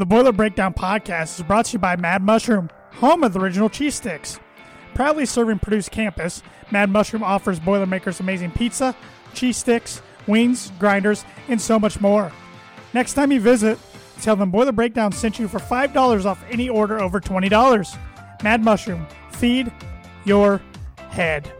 The Boiler Breakdown podcast is brought to you by Mad Mushroom, home of the original cheese sticks. Proudly serving Purdue's campus, Mad Mushroom offers Boilermakers amazing pizza, cheese sticks, wings, grinders, and so much more. Next time you visit, tell them Boiler Breakdown sent you for $5 off any order over $20. Mad Mushroom, feed your head.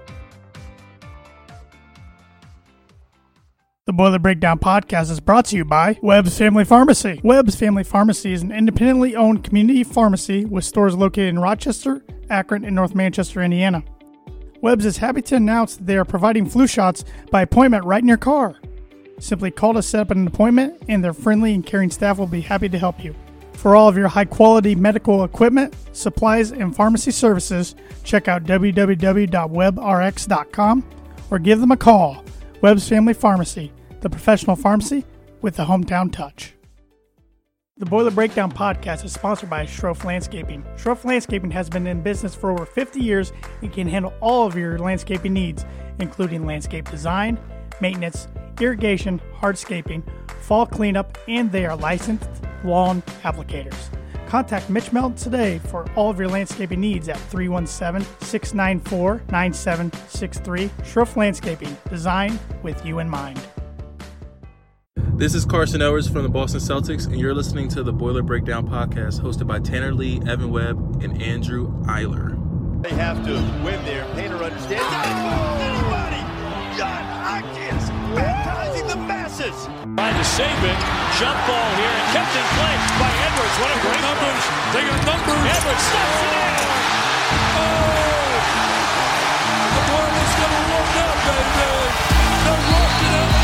The Boiler Breakdown podcast is brought to you by Webb's Family Pharmacy. Webb's Family Pharmacy is an independently owned community pharmacy with stores located in Rochester, Akron, and North Manchester, Indiana. Webb's is happy to announce that they are providing flu shots by appointment right in your car. Simply call to set up an appointment, and their friendly and caring staff will be happy to help you. For all of your high quality medical equipment, supplies, and pharmacy services, check out www.webrx.com or give them a call. Webb's Family Pharmacy, the professional pharmacy with the hometown touch. The Boiler Breakdown podcast is sponsored by Schroff Landscaping. Schroff Landscaping has been in business for over 50 years and can handle all of your landscaping needs, including landscape design, maintenance, irrigation, hardscaping, fall cleanup, and they are licensed lawn applicators. Contact Mitch Melton today for all of your landscaping needs at 317 694 9763. Schroff Landscaping, design with you in mind. This is Carsen Edwards from the Boston Celtics, and you're listening to the Boiler Breakdown podcast hosted by Tanner Lee, Evan Webb, and Andrew Eiler. They have to win there. Painter understands. Oh, anybody! John Hopkins baptizing the masses. Trying to save it. Jump ball here and kept in place by Edwards. What a great numbers. They got numbers. Edwards stuffs it in. Oh! The Marlins gonna walk out, baby. They're walking out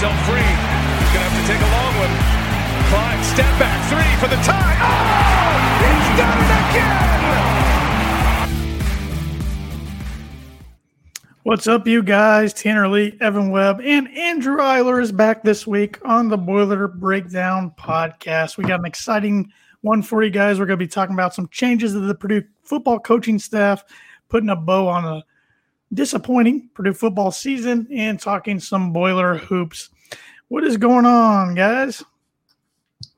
himself free. He's going to have to take a long one. Cline, step back, three for the tie. Oh! He's done it again! What's up, you guys? Tanner Lee, Evan Webb, and Andrew Eiler is back this week on the Boiler Breakdown podcast. We got an exciting one for you guys. We're going to be talking about some changes to the Purdue football coaching staff, putting a bow on a disappointing Purdue football season, and talking some Boiler hoops. What is going on, guys?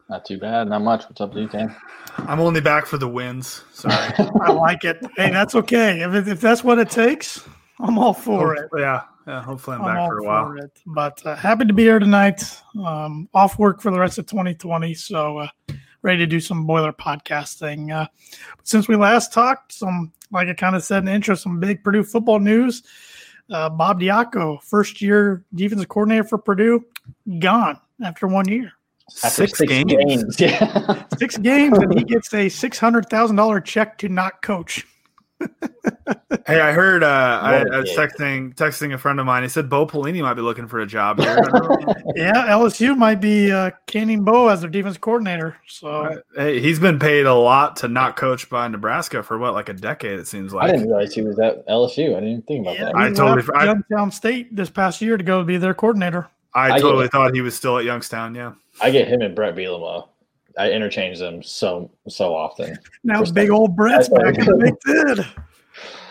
Not too bad. Not much. What's up, D10? I'm only back for the wins. Sorry. I like it. Hey, that's okay. If, if that's what it takes, I'm all for it. Yeah. Yeah. Hopefully I'm, I'm back for a while. it. But uh, happy to be here tonight. Um, off work for the rest of 2020, so uh, ready to do some boiler podcasting. Uh, since we last talked, some like I kind of said in the intro, some big Purdue football news. Uh, Bob Diaco, first year defensive coordinator for Purdue, gone after one year. After Six games. Yeah. Six games, and he gets a six hundred thousand dollar check to not coach. Hey, I heard. Uh, I, What a I was texting texting a friend of mine. He said Bo Pelini might be looking for a job here. Yeah, LSU might be uh, canning Bo as their defense coordinator. So hey, he's been paid a lot to not coach by Nebraska for what, like a decade? It seems like. I didn't realize he was at LSU. I didn't even think about Yeah, that. I he totally- left I- Youngstown State this past year to go be their coordinator. I, I totally thought he was still at Youngstown. Yeah. I get him and Bret Bielema. I interchange them so so often. Now First big old Bret's back in the Big Ten.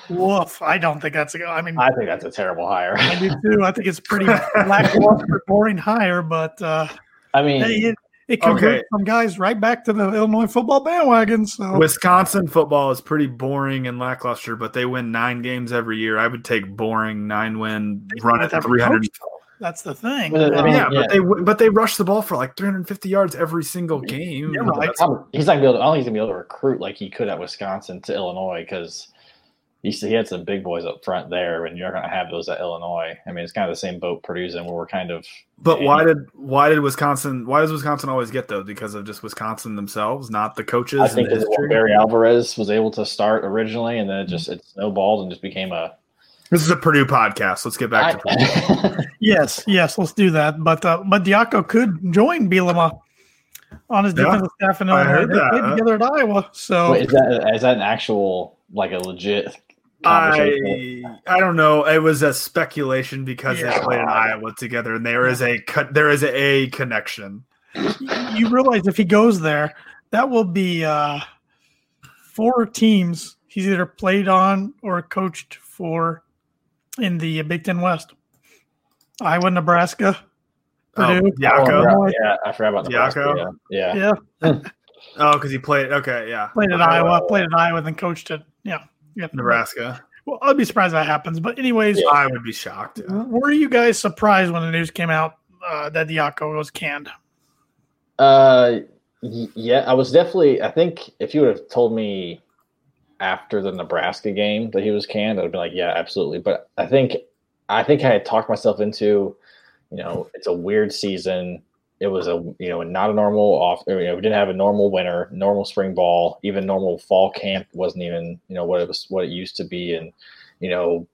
Woof! I don't think that's a. I mean, I, I think that's a terrible hire. I do too. I think it's pretty lackluster, boring hire. But uh, I mean, it, it converts Okay. some guys right back to the Illinois football bandwagon. So Wisconsin football is pretty boring and lackluster, but they win nine games every year. I would take boring nine win run at three hundred. That's the thing. Well, I Uh, mean, Yeah, yeah. but they but they rush the ball for like 350 yards every single game. He's not gonna be able. To, I don't think he's gonna be able to recruit like he could at Wisconsin to Illinois because he he had some big boys up front there, and you're gonna have those at Illinois. I mean, it's kind of the same boat Purdue's in, where we're kind of. But why did why did Wisconsin why does Wisconsin always get those? Because of just Wisconsin themselves, not the coaches. I think the? Barry Alvarez was able to start originally, and then it just it snowballed and just became a. this is a Purdue podcast. Let's get back to Purdue. Yes, yes, let's do that. But uh, but Diaco could join Bielema on his Yeah, defensive staff in I Illinois. heard They that, played together at Iowa. So Wait, is that is that an actual like a legit? I I don't know. It was a speculation because Yeah. they played in Iowa together, and there is a co- there is a connection. you realize if he goes there, that will be uh, four teams he's either played on or coached for in the Big Ten West. Iowa, Nebraska, Purdue. Oh, Diaco. Illinois. Yeah, I forgot about Nebraska. Diaco? Yeah. yeah. Yeah, Oh, because he played. Okay, yeah. played at Iowa, played at Iowa, then coached at yeah, yeah. Nebraska. Well, I'd be surprised if that happens. But anyways, I would be shocked. yeah. were you guys surprised when the news came out uh, that Diaco was canned? Uh, y- yeah, I was definitely. I think if you would have told me after the Nebraska game that he was canned, I'd be like, yeah, absolutely. But I think, I think I had talked myself into, you know, it's a weird season. It was a, you know, not a normal off. You know, we didn't have a normal winter, normal spring ball, even normal fall camp wasn't even, you know, what it was, what it used to be, and you know,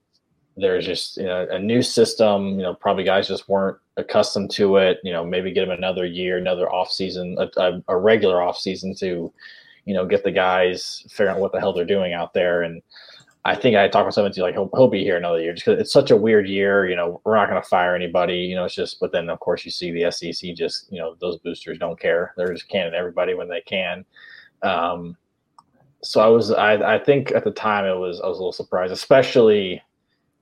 there's just you know a new system. You know, probably guys just weren't accustomed to it. You know, maybe get them another year, another off season, a, a, a regular off season to, you know, get the guys figuring out what the hell they're doing out there. And I think I talked myself into like he'll, he'll be here another year just because it's such a weird year. You know, we're not going to fire anybody. You know, it's just. But then of course you see the SEC just you know those boosters don't care. They're just canning everybody when they can. Um, so I was I I think at the time it was I was a little surprised, especially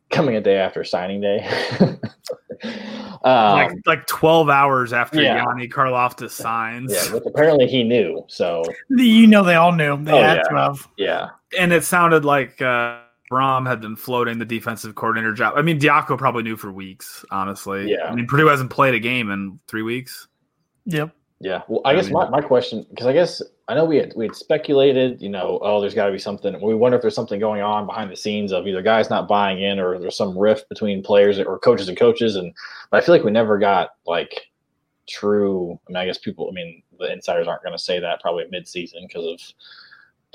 coming a day after signing day. um, like like twelve hours after yeah. Yanni Karlaftis signs. yeah, which apparently he knew. So You know, they all knew they Oh, had yeah. to have. yeah, and it sounded like uh, Brohm had been floating the defensive coordinator job. I mean, Diaco probably knew for weeks, honestly. Yeah. I mean, Purdue hasn't played a game in three weeks. Yep. yeah. Well, I guess my, my question because I guess I know we had we had speculated, you know, oh, there's got to be something. We wonder if there's something going on behind the scenes of either guys not buying in or there's some rift between players or coaches and coaches. And but I feel like we never got like true. I mean, I guess people. I mean, the insiders aren't going to say that probably mid-season because of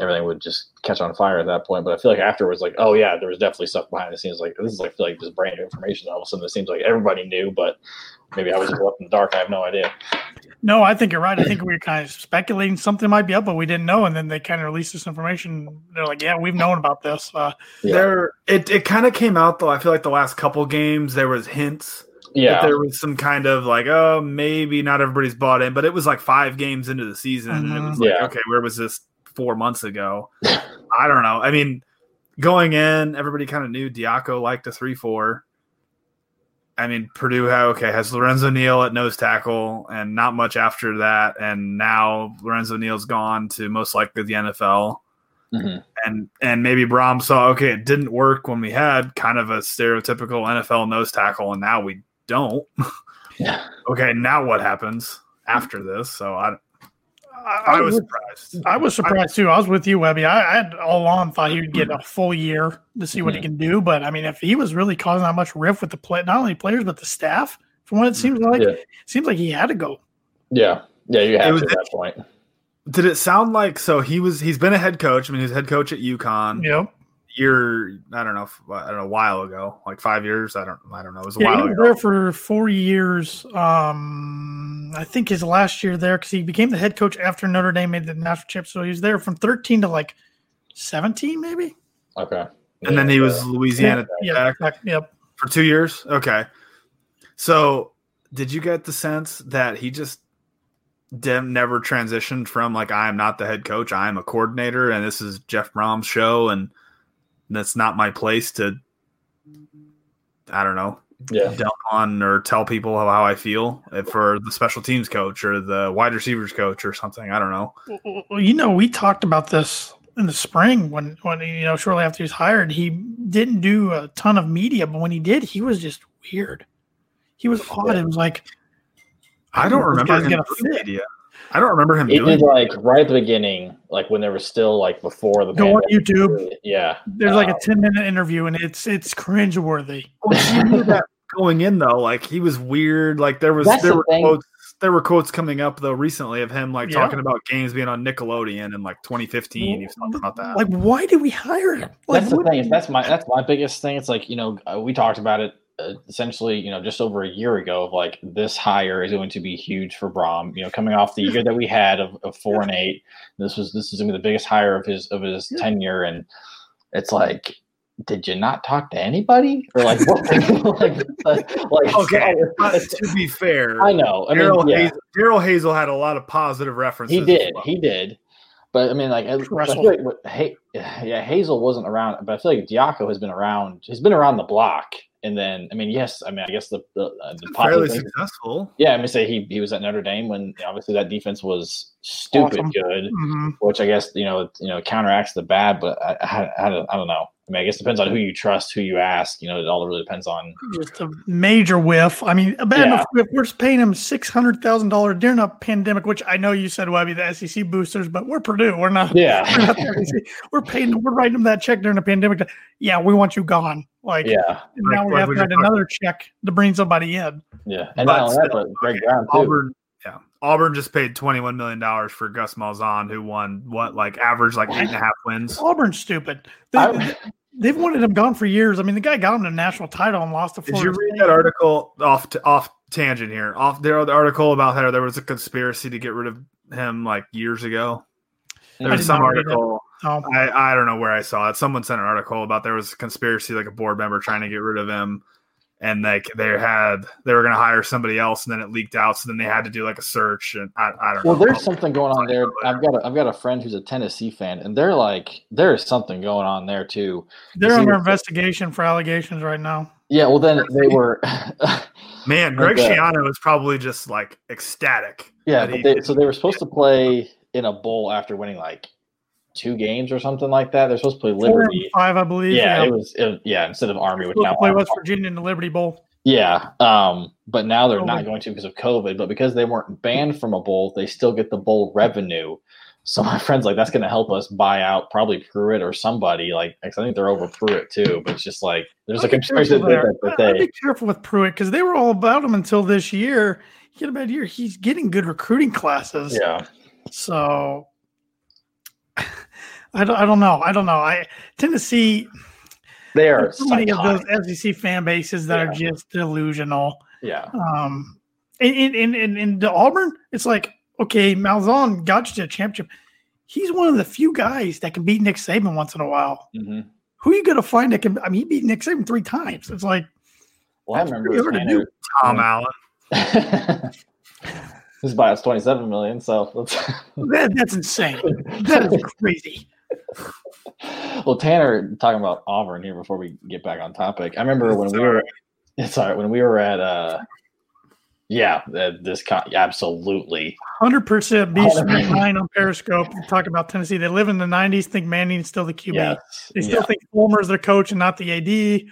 everything would just catch on fire at that point. But I feel like afterwards, like, oh yeah, there was definitely stuff behind the scenes. Like this is like I feel like just brand new information. All of a sudden, it seems like everybody knew, but maybe I was left in the dark. I have no idea. No, I think you're right. I think we were kind of speculating something might be up, but we didn't know. And then they kind of released this information. They're like, "Yeah, we've known about this." Uh, Yeah. There, it it kind of came out though. I feel like the last couple games there was hints that Yeah, there was some kind of like, oh, maybe not everybody's bought in, but it was like five games into the season, and it was like, Yeah. okay, where was this four months ago? I don't know. I mean, going in, everybody kind of knew Diaco liked a three four. I mean, Purdue okay has Lorenzo Neal at nose tackle, and not much after that. And now Lorenzo Neal's gone to most likely the NFL Mhm. and and maybe Brohm saw okay, it didn't work when we had kind of a stereotypical NFL nose tackle, and now we don't. yeah. okay, now what happens after this? So I I, I was surprised. I was surprised too. I was with you, Webby. I, I had all along thought he would get a full year to see what he can do. But I mean, if he was really causing that much rift with the play, not only players but the staff, from what it seems mm-hmm. like, Yeah. seems like he had to go. Yeah, yeah, you had to at that point. Did it sound like so? He was he's been a head coach. I mean, he was head coach at UConn. Yep. Year I don't know, I don't know, a while ago, like five years. I don't I don't know. It was a Yeah, he while was ago. there for four years. Um, I think his last year there because he became the head coach after Notre Dame made the national championship. So he was there from 13 to like 17, maybe. Okay, and then he was Louisiana Yeah. Tech exact- Yep. for two years. Okay, so did you get the sense that he just dem- never transitioned from like I am not the head coach, I am a coordinator, and this is Jeff Brohm's show, and that's not my place to, I don't know, yeah, dump on or tell people how, how I feel for the special teams coach or the wide receivers coach or something. I don't know. Well, you know, we talked about this in the spring when, when you know, shortly after he was hired, he didn't do a ton of media, but when he did, he was just weird. He was odd. It was like, I don't This remember guy's him gonna doing fit. media. I don't remember him He doing. did like right at the beginning, like when there was still like before the Go on. YouTube. Yeah, there's like a Um, 10 minute interview and it's it's cringeworthy. you knew that going in though. Like he was weird. Like there was That's there the were thing. quotes there were quotes coming up though recently of him like Yeah. talking about games being on Nickelodeon in like 2015. He was talking about that. Like, why did we hire him? Like, that's the what- thing. That's my that's my biggest thing. It's like you know uh, we talked about it essentially you know just over a year ago of like this hire is going to be huge for Brohm. You know, coming off the year that we had of, of four and eight, this was this is going to be the biggest hire of his of his tenure, and it's like. Did you not talk to anybody, or like what? like, like, Okay, but to be fair, I know. I mean, Daryl yeah. Hayes, Daryl Hazel had a lot of positive references. He did. well. He did. But I mean, like, I, like hey, yeah, Hazel wasn't around, but I feel like Diaco has been around. He's been around the block, and then I mean, yes, I mean, I guess the the, uh, the fairly thing- successful. Yeah, I mean, say he he was at Notre Dame when obviously that defense was stupid Awesome. good, Mhm. which I guess you know you know counteracts the bad. But I, I, I, don't, I don't know. I mean, I guess it depends on who you trust, who you ask. You know, it all really depends on. Just a major whiff. I mean, a bad Yeah. enough whiff. We're paying him six hundred thousand dollars during a pandemic, which I know you said Webby the SEC boosters, but we're Purdue. We're not. Yeah, We're, not the we're paying. We're writing him that check during the pandemic. Yeah, we want you gone. Like yeah, and now Like- we have to write just talked- another check to bring somebody in. yeah. And But not only that, but Greg Brown too. Auburn, yeah, Auburn just paid twenty one million dollars for Gus Malzahn, who won what like average like eight and a half wins. Auburn's stupid. They, I- they've wanted him gone for years. I mean, the guy got him the national title and lost to Did you read State. that article off to, off tangent here? Off there, the article about how there was a conspiracy to get rid of him like years ago. There was some not read it. article. No. I, I don't know where I saw it. Someone sent an article about there was a conspiracy, like a board member trying to get rid of him, and like they had they were going to hire somebody else, and then it leaked out. So then they had to do like a search, and I, I don't Well, know. there's something going on there. I've got a, I've got a friend who's a Tennessee fan, and they're like, there's something going on there too. They're under what- investigation for allegations right now. Yeah, well, then they were. Man, Greg Okay. Schiano is probably just like ecstatic. yeah, but they, so they were supposed to play in a bowl after winning like two games or something like that. They're supposed to play Liberty. five, I believe. Yeah, it was. It, yeah, instead of Army, which now play West Virginia in the Liberty Bowl. Yeah, um, but now they're not going to because of COVID. But because they weren't banned from a bowl, they still get the bowl revenue. So my friend's like, that's going to help us buy out probably Pruitt or somebody. like I think they're over Pruitt too. But it's just like there's a I'd be conspiracy careful that, there. that, that I'd they. be careful with Pruitt because they were all about him until this year. He had a bad year. He's getting good recruiting classes. Yeah, So I don't, I don't know. I don't know. I Tennessee, they are. so many of psychotic. those SEC fan bases that are just delusional. Yeah, Um, in in in in the Auburn, it's like okay, Malzahn got you to a championship. He's one of the few guys that can beat Nick Saban once in a while. hmm Who are you going to find that can? I mean, he beat Nick Saban three times. It's like Well, I remember pretty hard to Tom Allen. his buyouts twenty seven million. So let's. that, that's insane. That is crazy. well, Tanner talking about Auburn here before we get back on topic. I remember when we were. It's all right when we were at. uh Yeah, this con- absolutely. Hundred percent B Hundred Street percent. Nine on Periscope. Talk about Tennessee. They live in the '90s. Think Manning's still the QB. Yes, They still yeah. think Fulmer's their coach and not the AD.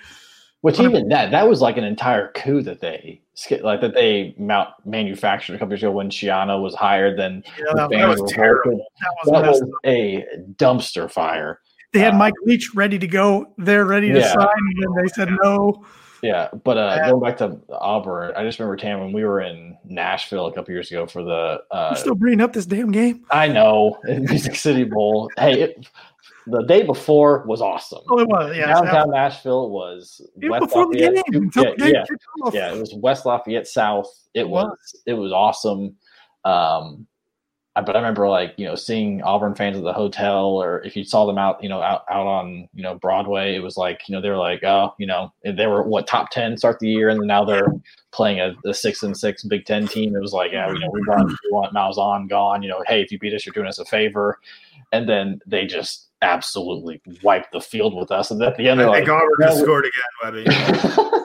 Which even that that was like an entire coup that they like that they mount manufactured a couple years ago when Schiano was hired. than Yeah, that, that was terrible. that was That was a dumpster fire. They had uh, Mike Leach ready to go. They're ready to Yeah. sign, and then they said no. Yeah, but uh, going back to Auburn, I just remember Tam when we were in Nashville a couple years ago for the. Uh, I'm still bringing up this damn game. I know Music City Bowl. Hey, it, the day before was awesome. Oh, it was. Yeah, Downtown Nashville was Even West before the Lafayette. game. Yeah, the game yeah, off. yeah, it was West Lafayette South. It It was. was it was awesome. Um, I- but I remember like you know seeing Auburn fans at the hotel, or if you saw them out you know out out on you know Broadway, it was like you know they were like oh you know they were what top ten start the year, and now they're playing a, a six and six Big Ten team. It was like yeah you know we want we want Malzahn gone. You know hey if you beat us you're doing us a favor, and then they just absolutely wiped the field with us. And at the end I think like Auburn just scored again, Webby.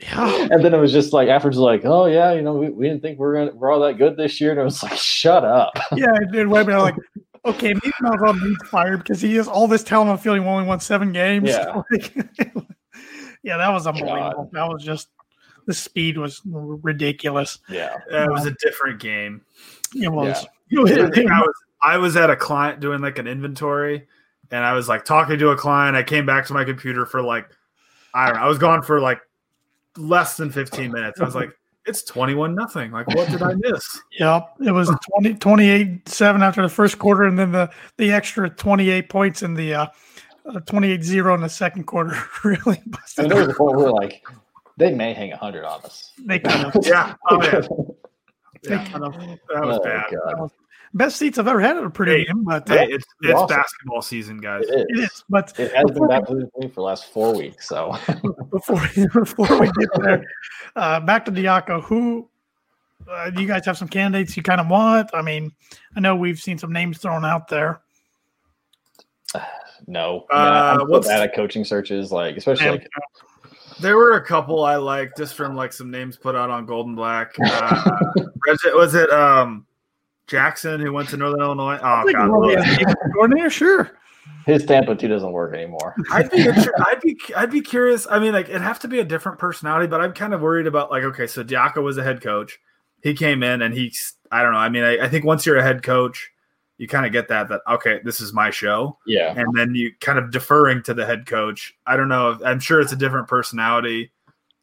Yeah. and then it was just like afterwards, like, oh yeah, you know, we, we didn't think we are gonna we're all that good this year, and it was like, shut up. Yeah, it did. Webby, I'm like, okay, maybe Malzahn needs fired because he has all this talent on the field. He only won seven games. Yeah. Like, yeah, that was unbelievable. That was just the speed was ridiculous. Yeah, it was a different game. It was. Yeah. You know, I was I was at a client doing like an inventory, and I was like talking to a client. I came back to my computer for like I don't know. I was gone for like less than fifteen minutes. I was like, it's twenty one nothing. Like, what did I miss? Yeah, it was 20, 28 7 after the first quarter, and then the, the extra 28 points in the uh, uh, 28 0 in the second quarter really I mean, busted. there was a point where we were like, they may hang hundred on us. They kind of, Yeah, oh yeah, yeah. kind of that was Oh, bad. God. Best seats I've ever had at a Purdue Hey, game, but Hey, uh, it's it's awesome. basketball season, guys. It it is. is. But It has been before, that for for the last four weeks. So before before we get there, uh, back to Diaco, who Uh, do you guys have some candidates you kind of want? I mean, I know we've seen some names thrown out there. No, Uh, I am so what's- bad at coaching searches, like especially like There were a couple I liked just from like some names put out on Gold and Black. Uh, Reg- was it um, Jackson who went to Northern Illinois? Oh I God, well, a coordinator, sure. his Tampa two doesn't work anymore. I'd be I'd be I'd be curious. I mean, like it'd have to be a different personality, but I'm kind of worried about like okay, so Diaco was a head coach. He came in and he's I don't know. I mean, I, I think once you're a head coach, you kind of get that that okay, this is my show. Yeah, and then you kind of deferring to the head coach. I don't know. If, I'm sure it's a different personality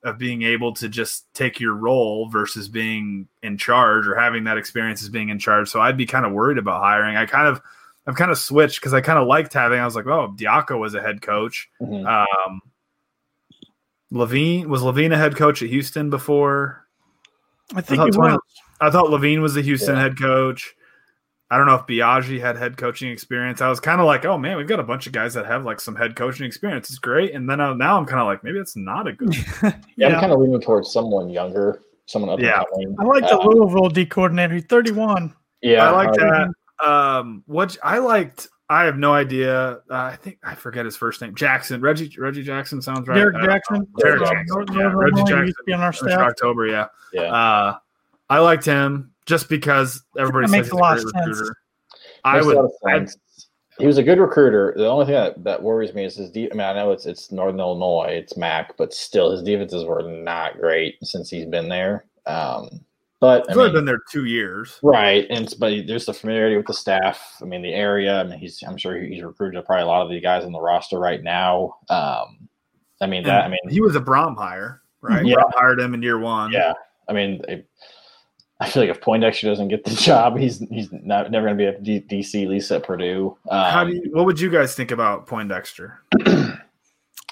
of being able to just take your role versus being in charge or having that experience as being in charge. So I'd be kind of worried about hiring. I kind of, I've kind of switched because I kind of liked having. I was like, oh, Diaco was a head coach. Mhm. Um, Levine was Levine a head coach at Houston before. I think thought it Tony- was. I thought Levine was the Houston Yeah. head coach. I don't know if Biaggi had head coaching experience. I was kind of like, oh man, we've got a bunch of guys that have like some head coaching experience. It's great. And then uh, now I'm kind of like, maybe it's not a good. yeah, Yeah. I'm kind of leaning towards someone younger, someone up Yeah. and coming. I like the Uh, Louisville D coordinator. He's 31. Yeah, I like uh, that. Um, what I liked, I have no idea. Uh, I think I forget his first name. Jackson, Reggie, Reggie Jackson sounds right. Derek Uh, Jackson. Derek Jackson, North- yeah, Northern Reggie Illinois, Jackson. used to be on our staff. October, yeah. Yeah, Uh, I liked him just because everybody makes a lot of sense. I would. of sense. He was a good recruiter. The only thing that, that worries me is his. De- I mean, I know it's it's Northern Illinois, it's MAC, but still, his defenses were not great since he's been there. Um, but I He's only mean, been there two years. right, and but there's the familiarity with the staff. I mean, the area. I mean, he's. I'm sure he's recruited probably a lot of the guys on the roster right now. Um, I mean that. I mean, he was a Brohm hire, right? Yeah. Brohm hired him in year one. Yeah, I mean, I, I feel like if Poindexter doesn't get the job, he's he's not never going to be at D, DC, at least at Purdue. Um, How do you, what would you guys think about Poindexter?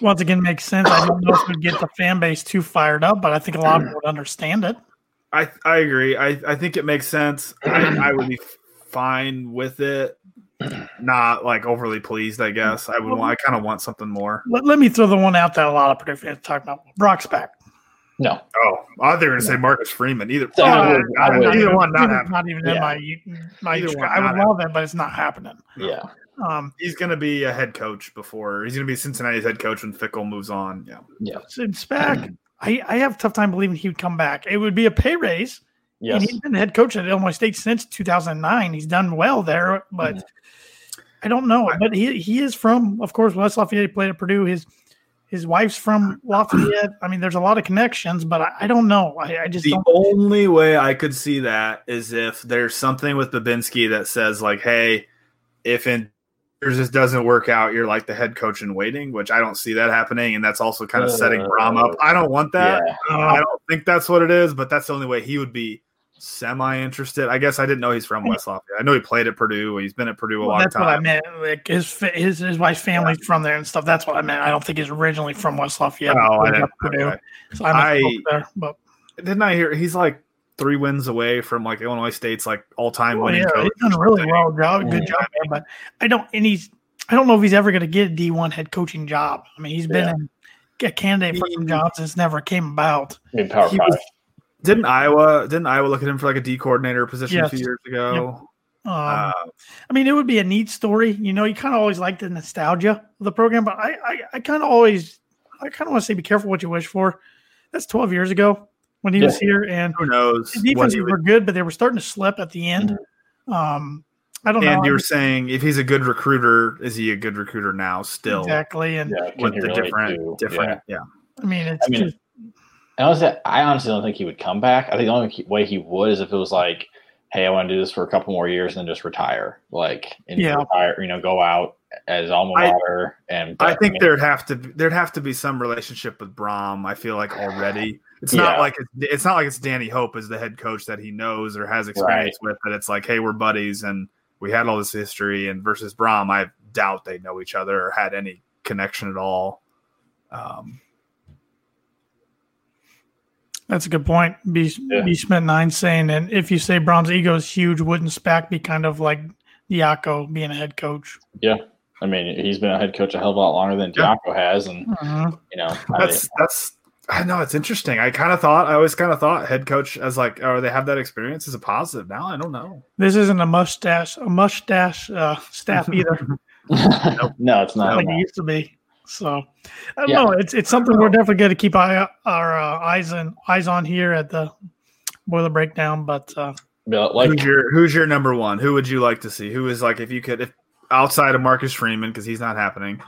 Once again, makes sense. I don't know if it would get the fan base too fired up, but I think a lot of people would understand it. I I agree. I, I think it makes sense. I, I would be fine with it. Not like overly pleased, I guess. I would want I kind of want something more. Let, let me throw the one out that a lot of Purdue fans talk about. Brock Spack. No, Oh, I thought they were gonna say Marcus Freeman. Either, So I either, would- I would- either one not Even- happening. Not even in my my. Either one I would not love it, but it's not happening. yeah, Um, He's gonna be a head coach before he's gonna be Cincinnati's head coach when Fickell moves on. Yeah. yeah, since back, I I have a tough time believing he would come back. It would be a pay raise. yes, And he's been the head coach at Illinois State since 2009. He's done well there, but Mhm. I don't know. But he he is from, of course, West Lafayette. He played at Purdue. His his wife's from Lafayette. I mean, there's a lot of connections, but I, I don't know. I, I just The don't. only way I could see that is if there's something with Bobinski that says like, "Hey, if in yours this doesn't work out, you're like the head coach in waiting," which I don't see that happening, and that's also kind of setting Brohm up. I don't want that. yeah. I Uh, don't think that's what it is, but that's the only way he would be semi interested. I guess I didn't know he's from West Lafayette. I know he played at Purdue. He's been at Purdue a well, long that's what I time. meant. Like his his his wife's family's from there and stuff. That's what I meant. I don't think he's originally from West Lafayette. Oh, I Played didn't- at Purdue. okay. So I, I- misspoke there, but Didn't I hear he's like three wins away from like Illinois State's like all time Oh, winning yeah, coach? he's done a really well job, good Yeah. job there. But I don't, and he's, I don't know if he's ever going to get a D one head coaching job. I mean, he's been Yeah. in, a candidate for some jobs that's never came about. I mean, Power He Five. was- Didn't Iowa didn't Iowa look at him for like a D coordinator position Yes. a few years ago? Um, Uh, I mean, it would be a neat story. You know, you kind of always like the nostalgia of the program, but I, I, I kind of always, I kind of want to say, be careful what you wish for. That's 12 years ago when he was here, and who knows? the he defenses would- were good, but they were starting to slip at the end. Um, I don't and know And you're saying if he's a good recruiter, is he a good recruiter now? Still, exactly, and Yeah, with the relate different, to- different, yeah. I mean, it's I mean, just I honestly, I honestly don't think he would come back. I think the only way he would is if it was like, "Hey, I want to do this for a couple more years and then just retire." Like, and Yeah. retire, you know, go out as alma I- mater. and I think there'd have to be, there'd have to be some relationship with Brohm. I feel like already. It's not like it's, it's not like it's Danny Hope as the head coach that he knows or has experience with. That it's like, hey, we're buddies and we had all this history. And versus Brohm, I doubt they know each other or had any connection at all. Um, That's a good point. B, Yeah. B Smith nine saying, and if you say Brohm's ego is huge, wouldn't Spack be kind of like Diaco being a head coach? yeah. I mean, he's been a head coach a hell of a lot longer than Yeah. Diaco has, and Mhm. you know, I mean, that's that's I know it's interesting. I kind of thought I always kind of thought head coach as like, oh, they have that experience as a positive. Now I don't know. This isn't a mustache a mustache uh, staff either, no, it's not. like it used to be. So I don't Yeah. know. It's it's something we're definitely going to keep eye, our uh, eyes and eyes on here at the boiler breakdown. But uh, But, like who's your Who's your number one? Who would you like to see? Who is like if you could if outside of Marcus Freeman because he's not happening.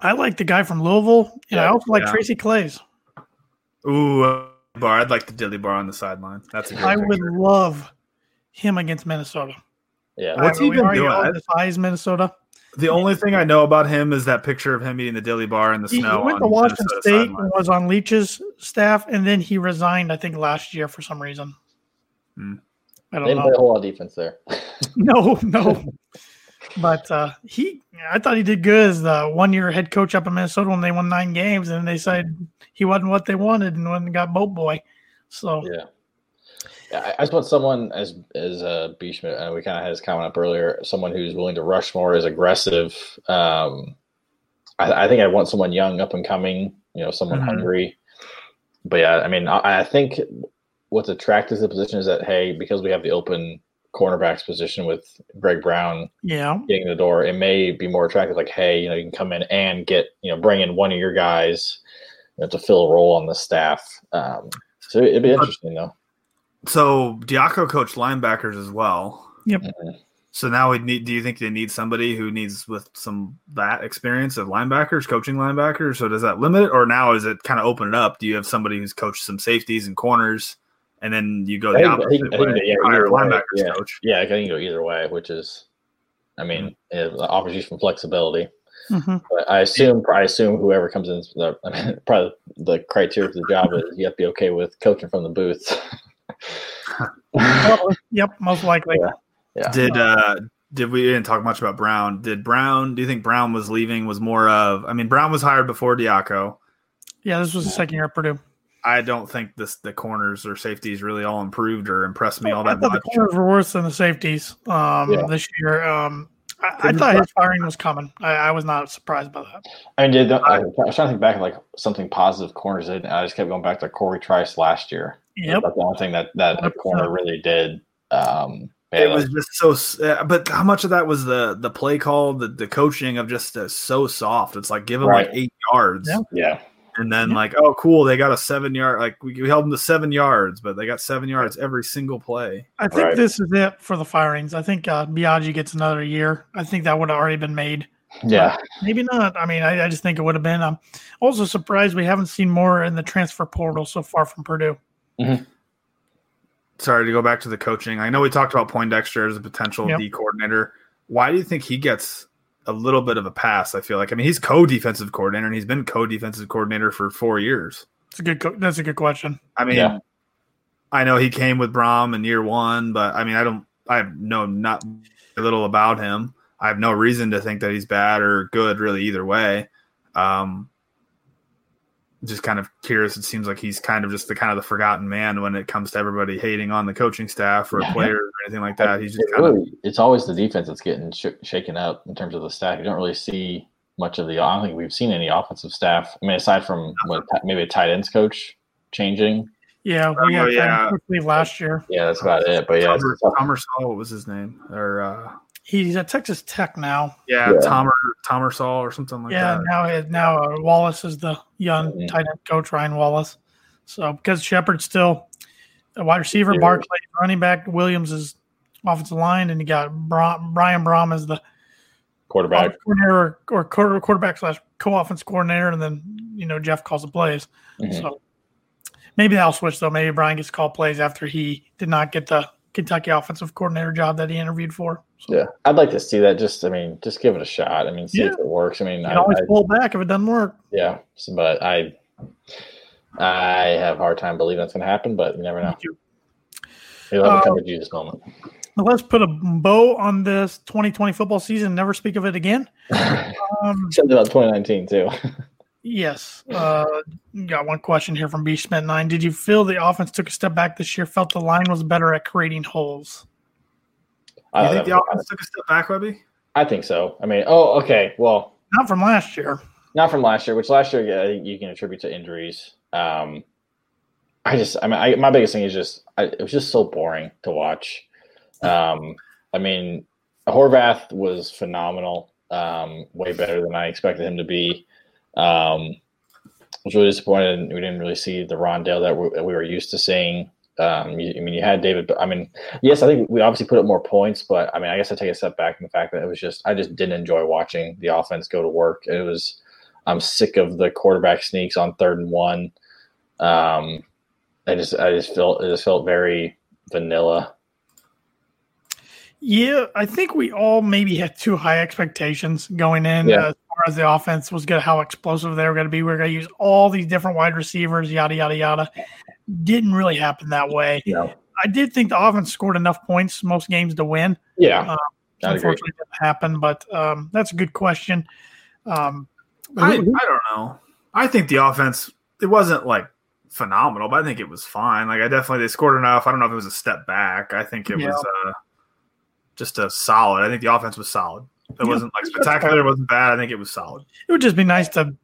I like the guy from Louisville, and I also like yeah. Tracy Claeys. Ooh, uh, bar. I'd like the Dilly bar on the sideline. That's a good I would love him against Minnesota. yeah, What's I he been doing? all despise Minnesota. The only thing I know about him is that picture of him eating the dilly bar in the He, he went to Washington Minnesota State sideline. and was on Leach's staff, and then he resigned. I think last year for some reason. Hmm. I don't didn't play know. a whole lot of defense there. No, no. but uh, he, I thought he did good as the one-year head coach up in Minnesota when they won nine games, and they said he wasn't what they wanted, and when they got boat boy. So Yeah. I- just want someone as as uh, B Schmidt, uh, we kind of had his comment up earlier. Someone who's willing to rush more, is aggressive. Um, I, I think I want someone young, up and coming. You know, someone Mhm. hungry. But yeah, I mean, I, I think what's attractive to the position is that hey, because we have the open cornerbacks position with Greg Brown yeah, getting the door, it may be more attractive. Like, hey, you know, you can come in and get you know bring in one of your guys you know, to fill a role on the staff. Um, so it'd be interesting though. So Diaco coached linebackers as well. Mhm. So now we need. Do you think they need somebody who needs with some that experience of linebackers, coaching linebackers? So does that limit it, or now is it kind of open it up? Do you have somebody who's coached some safeties and corners, and then you go I the think- opposite think- I think way, that, yeah, hire a way, linebackers yeah. coach? Yeah, I can go either way, which is, I mean, Mm-hmm. it offers you some flexibility. Mhm. But I assume, I assume whoever comes in, the, I mean, probably the criteria for the job is you have to be okay with coaching from the booth. Probably. yep, most likely. Yeah. yeah, Did uh did we didn't talk much about Brown? Did Brown? Do you think Brown was leaving? Was more of? I mean, Brown was hired before Diaco. Yeah, this was the second year at Purdue. I don't think this the corners or safeties really all improved or impressed me all I that thought the corners were worse than the safeties um, Yeah. this year. Um, I, I thought his firing was coming. I, I was not surprised by that. I mean, I, I was trying to think back of like something positive corners did. and I just kept going back to Corey Trice last year. Yep. That's the only thing that that 100%. corner really did. Um, yeah, it was just so. uh, But how much of that was the the play call, the the coaching of just uh, so soft? It's like give them like eight yards, Yeah. yeah, and then Yeah. like oh cool, they got a seven yard. Like we, we held them to seven yards, but they got seven yards every single play. I think Right. this is it for the firings. I think uh, Biaggi gets another year. I think that would have already been made. yeah. Maybe not. I mean, I, I just think it would have been. I'm also surprised we haven't seen more in the transfer portal so far from Purdue. Sorry to go back to the coaching. I know we talked about Poindexter as a potential Yep. D coordinator. Why do you think he gets a little bit of a pass? I feel like I mean he's co-defensive coordinator and he's been co-defensive coordinator for four years. It's a good. Co- that's a good question. I mean, Yeah. I know he came with Brohm in year one, but I mean, I don't, I know not a little about him. I have no reason to think that he's bad or good, really, either way. Um, just kind of curious. It seems like he's kind of just the kind of the forgotten man when it comes to everybody hating on the coaching staff or Yeah. players or anything like that. He's just It kind of it's always the defense that's getting sh- shaken up in terms of the staff. You don't really see much of the. I don't think we've seen any offensive staff. I mean, aside from what, maybe a tight ends coach changing. Yeah, we Oh, had yeah. yeah. last year. Yeah, that's about it. But yeah, Tomer, it's tough. What was his name? Or uh, He's at Texas Tech now. yeah, Yeah. Tomer Tomersall or something like yeah, that. Yeah, now it- now uh, Wallace is the young tight end coach, Ryan Wallace. So because Shephard's still a wide receiver, Yeah. Barclay running back, Williams is offensive line, and you got Bra- Brian Brohm as the quarterback. offensive coordinator or quarter, quarterback slash co-offense coordinator, and then you know Jeff calls the plays. Mhm. So maybe that'll switch though. Maybe Brian gets called plays after he did not get the Kentucky offensive coordinator job that he interviewed for. So Yeah, I'd like to see that. Just, I mean, just give it a shot. I mean, see Yeah. if it works. I mean, you I, always I- pull back if it doesn't work. yeah, but I, I have a hard time believing that's going to happen. But you never know. You'll have a Uh, come to Jesus moment. Let's put a bow on this 2020 football season. Never speak of it again. Um, Said about 2019 too. yes. Uh, got one question here from B Schmidt nine. Did you feel the offense took a step back this year? Felt the line was better at creating holes? I, You think that the was- offense took a step back, Webby? I think so. I mean, oh, okay. Well, Not from last year. not from last year. Which last year, yeah, I think you can attribute to injuries. Um, I just, I mean, I, my biggest thing is just, I, it was just so boring to watch. Um, I mean, Horvath was phenomenal, um, way better than I expected him to be. Um, I was really disappointed. We didn't really see the Rondale that we, that we were used to seeing. Um, you, I mean, you had David. but I mean, yes, I think we obviously put up more points, but I mean, I guess I take a step back from the fact that it was just I just didn't enjoy watching the offense go to work. It was I'm sick of the quarterback sneaks on third and one. Um, I just I just felt it just felt very vanilla. Yeah, I think we all maybe had too high expectations going in Yeah. uh, as the offense was good, how explosive they were going to be. We are going to use all these different wide receivers, yada yada yada. Didn't really happen that way. Yeah, I did think the offense scored enough points most games to win. yeah, I agree. Unfortunately, it didn't happen, but um, that's a good question. Um, I, I don't know. I think the offense it wasn't like phenomenal, but I think it was fine. Like I definitely they scored enough. I don't know if it was a step back. I think it Yeah. was uh, just a solid. I think the offense was solid. It Yeah, wasn't like spectacular. It wasn't bad. I think it was solid. it would just be nice to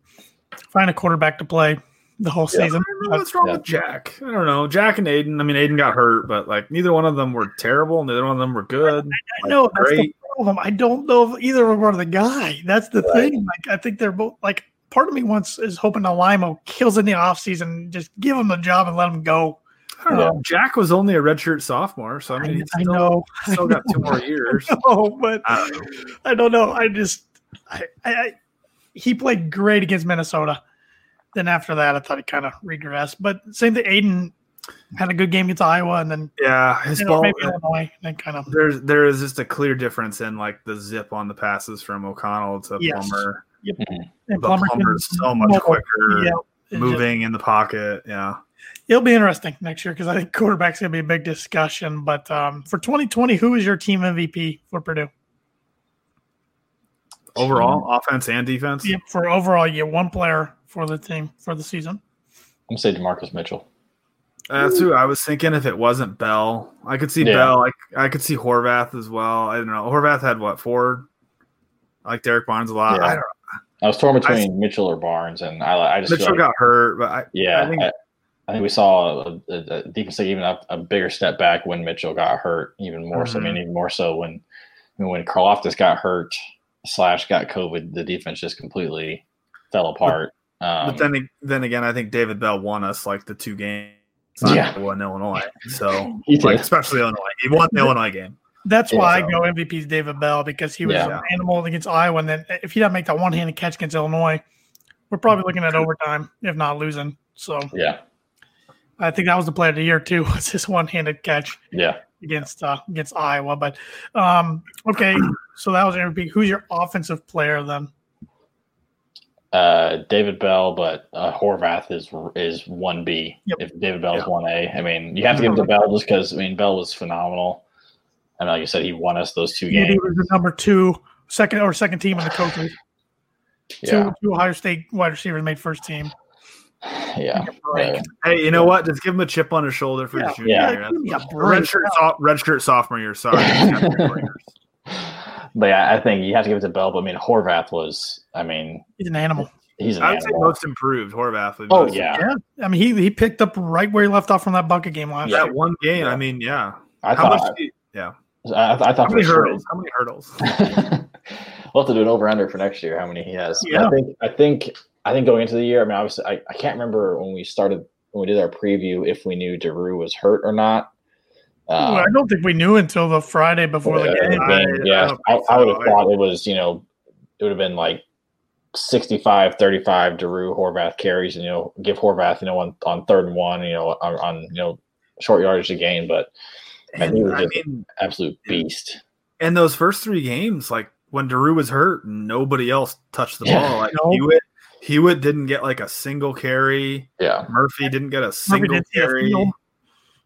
find a quarterback to play the whole Yeah. season. What's wrong Yeah. with Jack? I don't know. Jack and Aidan. I mean, Aidan got hurt, but like neither one of them were terrible. Neither one of them were good. I know that's the great. problem. I don't know if either of them are the guy. That's the thing. Like I think they're both like part of me wants is hoping Limo kills in the offseason, just give him the job and let him go. I don't know. Um, Jack was only a redshirt sophomore, so I mean, he's I still, know. still got two more years. Oh, but I don't know. I don't know. I just I, I, I he played great against Minnesota. Then after that, I thought he kind of regressed. But same thing. Aidan had a good game against Iowa, and then Yeah, his you know, ball. maybe Illinois. Then kind of There's there is just a clear difference in like the zip on the passes from O'Connell to Yes. Plummer. Mm-hmm. and Plummer can Plummer's so much quicker, Yeah, it's moving in the pocket. Yeah. It'll be interesting next year because I think quarterback's going to be a big discussion. But um, for 2020, who is your team MVP for Purdue? Overall, offense and defense. Yep, for overall, you get one player for the team for the season. I'm gonna say DaMarcus Mitchell. That's who I was thinking. If it wasn't Bell, I could see Yeah. Bell. I, I could see Horvath as well. I don't know. Horvath had what four? I like Derrick Barnes a lot. Yeah. I don't I was torn between Mitchell or Barnes, and I I just feel Mitchell like, got hurt, but I, yeah. I think I, I think we saw a, a, a defense take even a, a bigger step back when Mitchell got hurt, even more so. I Mm-hmm. mean, even more so when when Karlaftis got hurt slash got COVID, the defense just completely fell apart. Um, but then then again, I think David Bell won us like the two games. Yeah. Iowa and Illinois. So like especially Illinois, he won the Illinois game. That's Yeah, why so- I go MVP is David Bell because he was Yeah. an animal against Iowa. And then if he doesn't make that one handed catch against Illinois, we're probably looking at overtime, if not losing. So yeah, I think that was the play of the year, too, was his one handed catch. yeah. against uh, against Iowa. But um, okay, so that was MVP. Who's your offensive player then? Uh, David Bell, but uh, Horvath is is one B. Yep. If David Bell is Yeah. one A, I mean, you have to give it to Bell just because I mean Bell was phenomenal, and like you said, he won us those two games. He was the number two, second or second team in the coaches. Yeah, Two, two Ohio State wide receivers made first team. Yeah. Break. Uh, Hey, you know what? Just give him a chip on his shoulder for his junior Yeah. year. give me a Red shirt, so, red shirt sophomore year. Sorry. but yeah, I think you have to give it to Bell. But I mean, Horvath was. I mean, He's an animal. he's an I would say most improved Horvath. Oh yeah, Yeah, I mean he he picked up right where he left off from that bucket game last Yeah. year. That one game. Yeah. I mean, yeah. I How thought. much? he- yeah. I, I thought How many for sure- hurdles? How many hurdles? we'll have to do an over under for next year. How many he has? But Yeah. I think. I think. I think going into the year. I mean, obviously, I, I can't remember when we started when we did our preview if we knew Doerue was hurt or not. Well, Um, I don't think we knew until the Friday before the Uh, game. I- game, I yeah, don't I, I would have I- thought it was, you know, it would have been like 65, 35 Doerue Horvath carries, and you know, give Horvath, you know, on, on third and one, you know, on, on you know, short yardage to gain, but and he was I just mean, absolute beast. And those first three games, like when Doerue was hurt, nobody else touched the Yeah. ball. Like No. Hewitt, Hewitt didn't get like a single carry. Yeah, Murphy didn't get a single didn't a carry.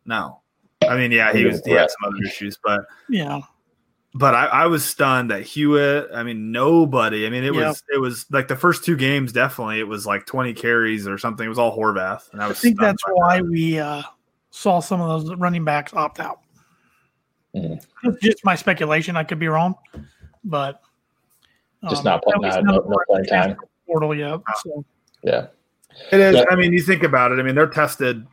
No, I mean, yeah, he was. He had some other issues, but Yeah, but I, I was stunned that Hewitt. I mean, nobody. I mean, it Yeah. was it was like the first two games. Definitely, it was like twenty carries or something. It was all Horvath, and I I think that's why that. we uh, saw some of those running backs opt out. Mhm. It's just my speculation. I could be wrong, but just um, not playing, at not, no, of them no playing time. Portal yet. So Yeah, It is. Yeah. I mean, you think about it. I mean, they're tested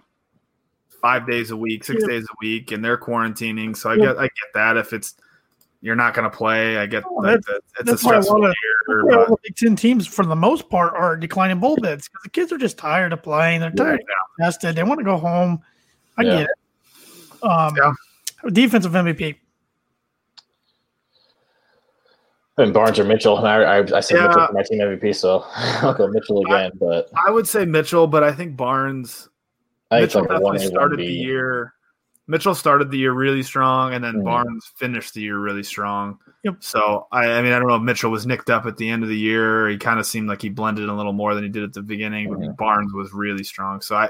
five days a week, six days a week, and they're quarantining. So I Yeah. get, I get that. If it's you're not going to play, I get Oh, that. that's- that it's a that's why a stressful lot of- year. Well, but- the Big Ten teams, for the most part, are declining bowl bids because the kids are just tired of playing. They're tired of tested. They want to go home. I Yeah. get it. Um, Yeah. Defensive MVP. And Barnes or Mitchell. And I, I, I said Yeah. Mitchell for my team MVP, so I'll go Mitchell again. But I would say Mitchell, but I think Barnes. I think Mitchell like definitely started the year. Mitchell started the year really strong, and then Mhm. Barnes finished the year really strong. Yep. So I, I mean, I don't know if Mitchell was nicked up at the end of the year. He kind of seemed like he blended a little more than he did at the beginning. But Mhm. Barnes was really strong. So I,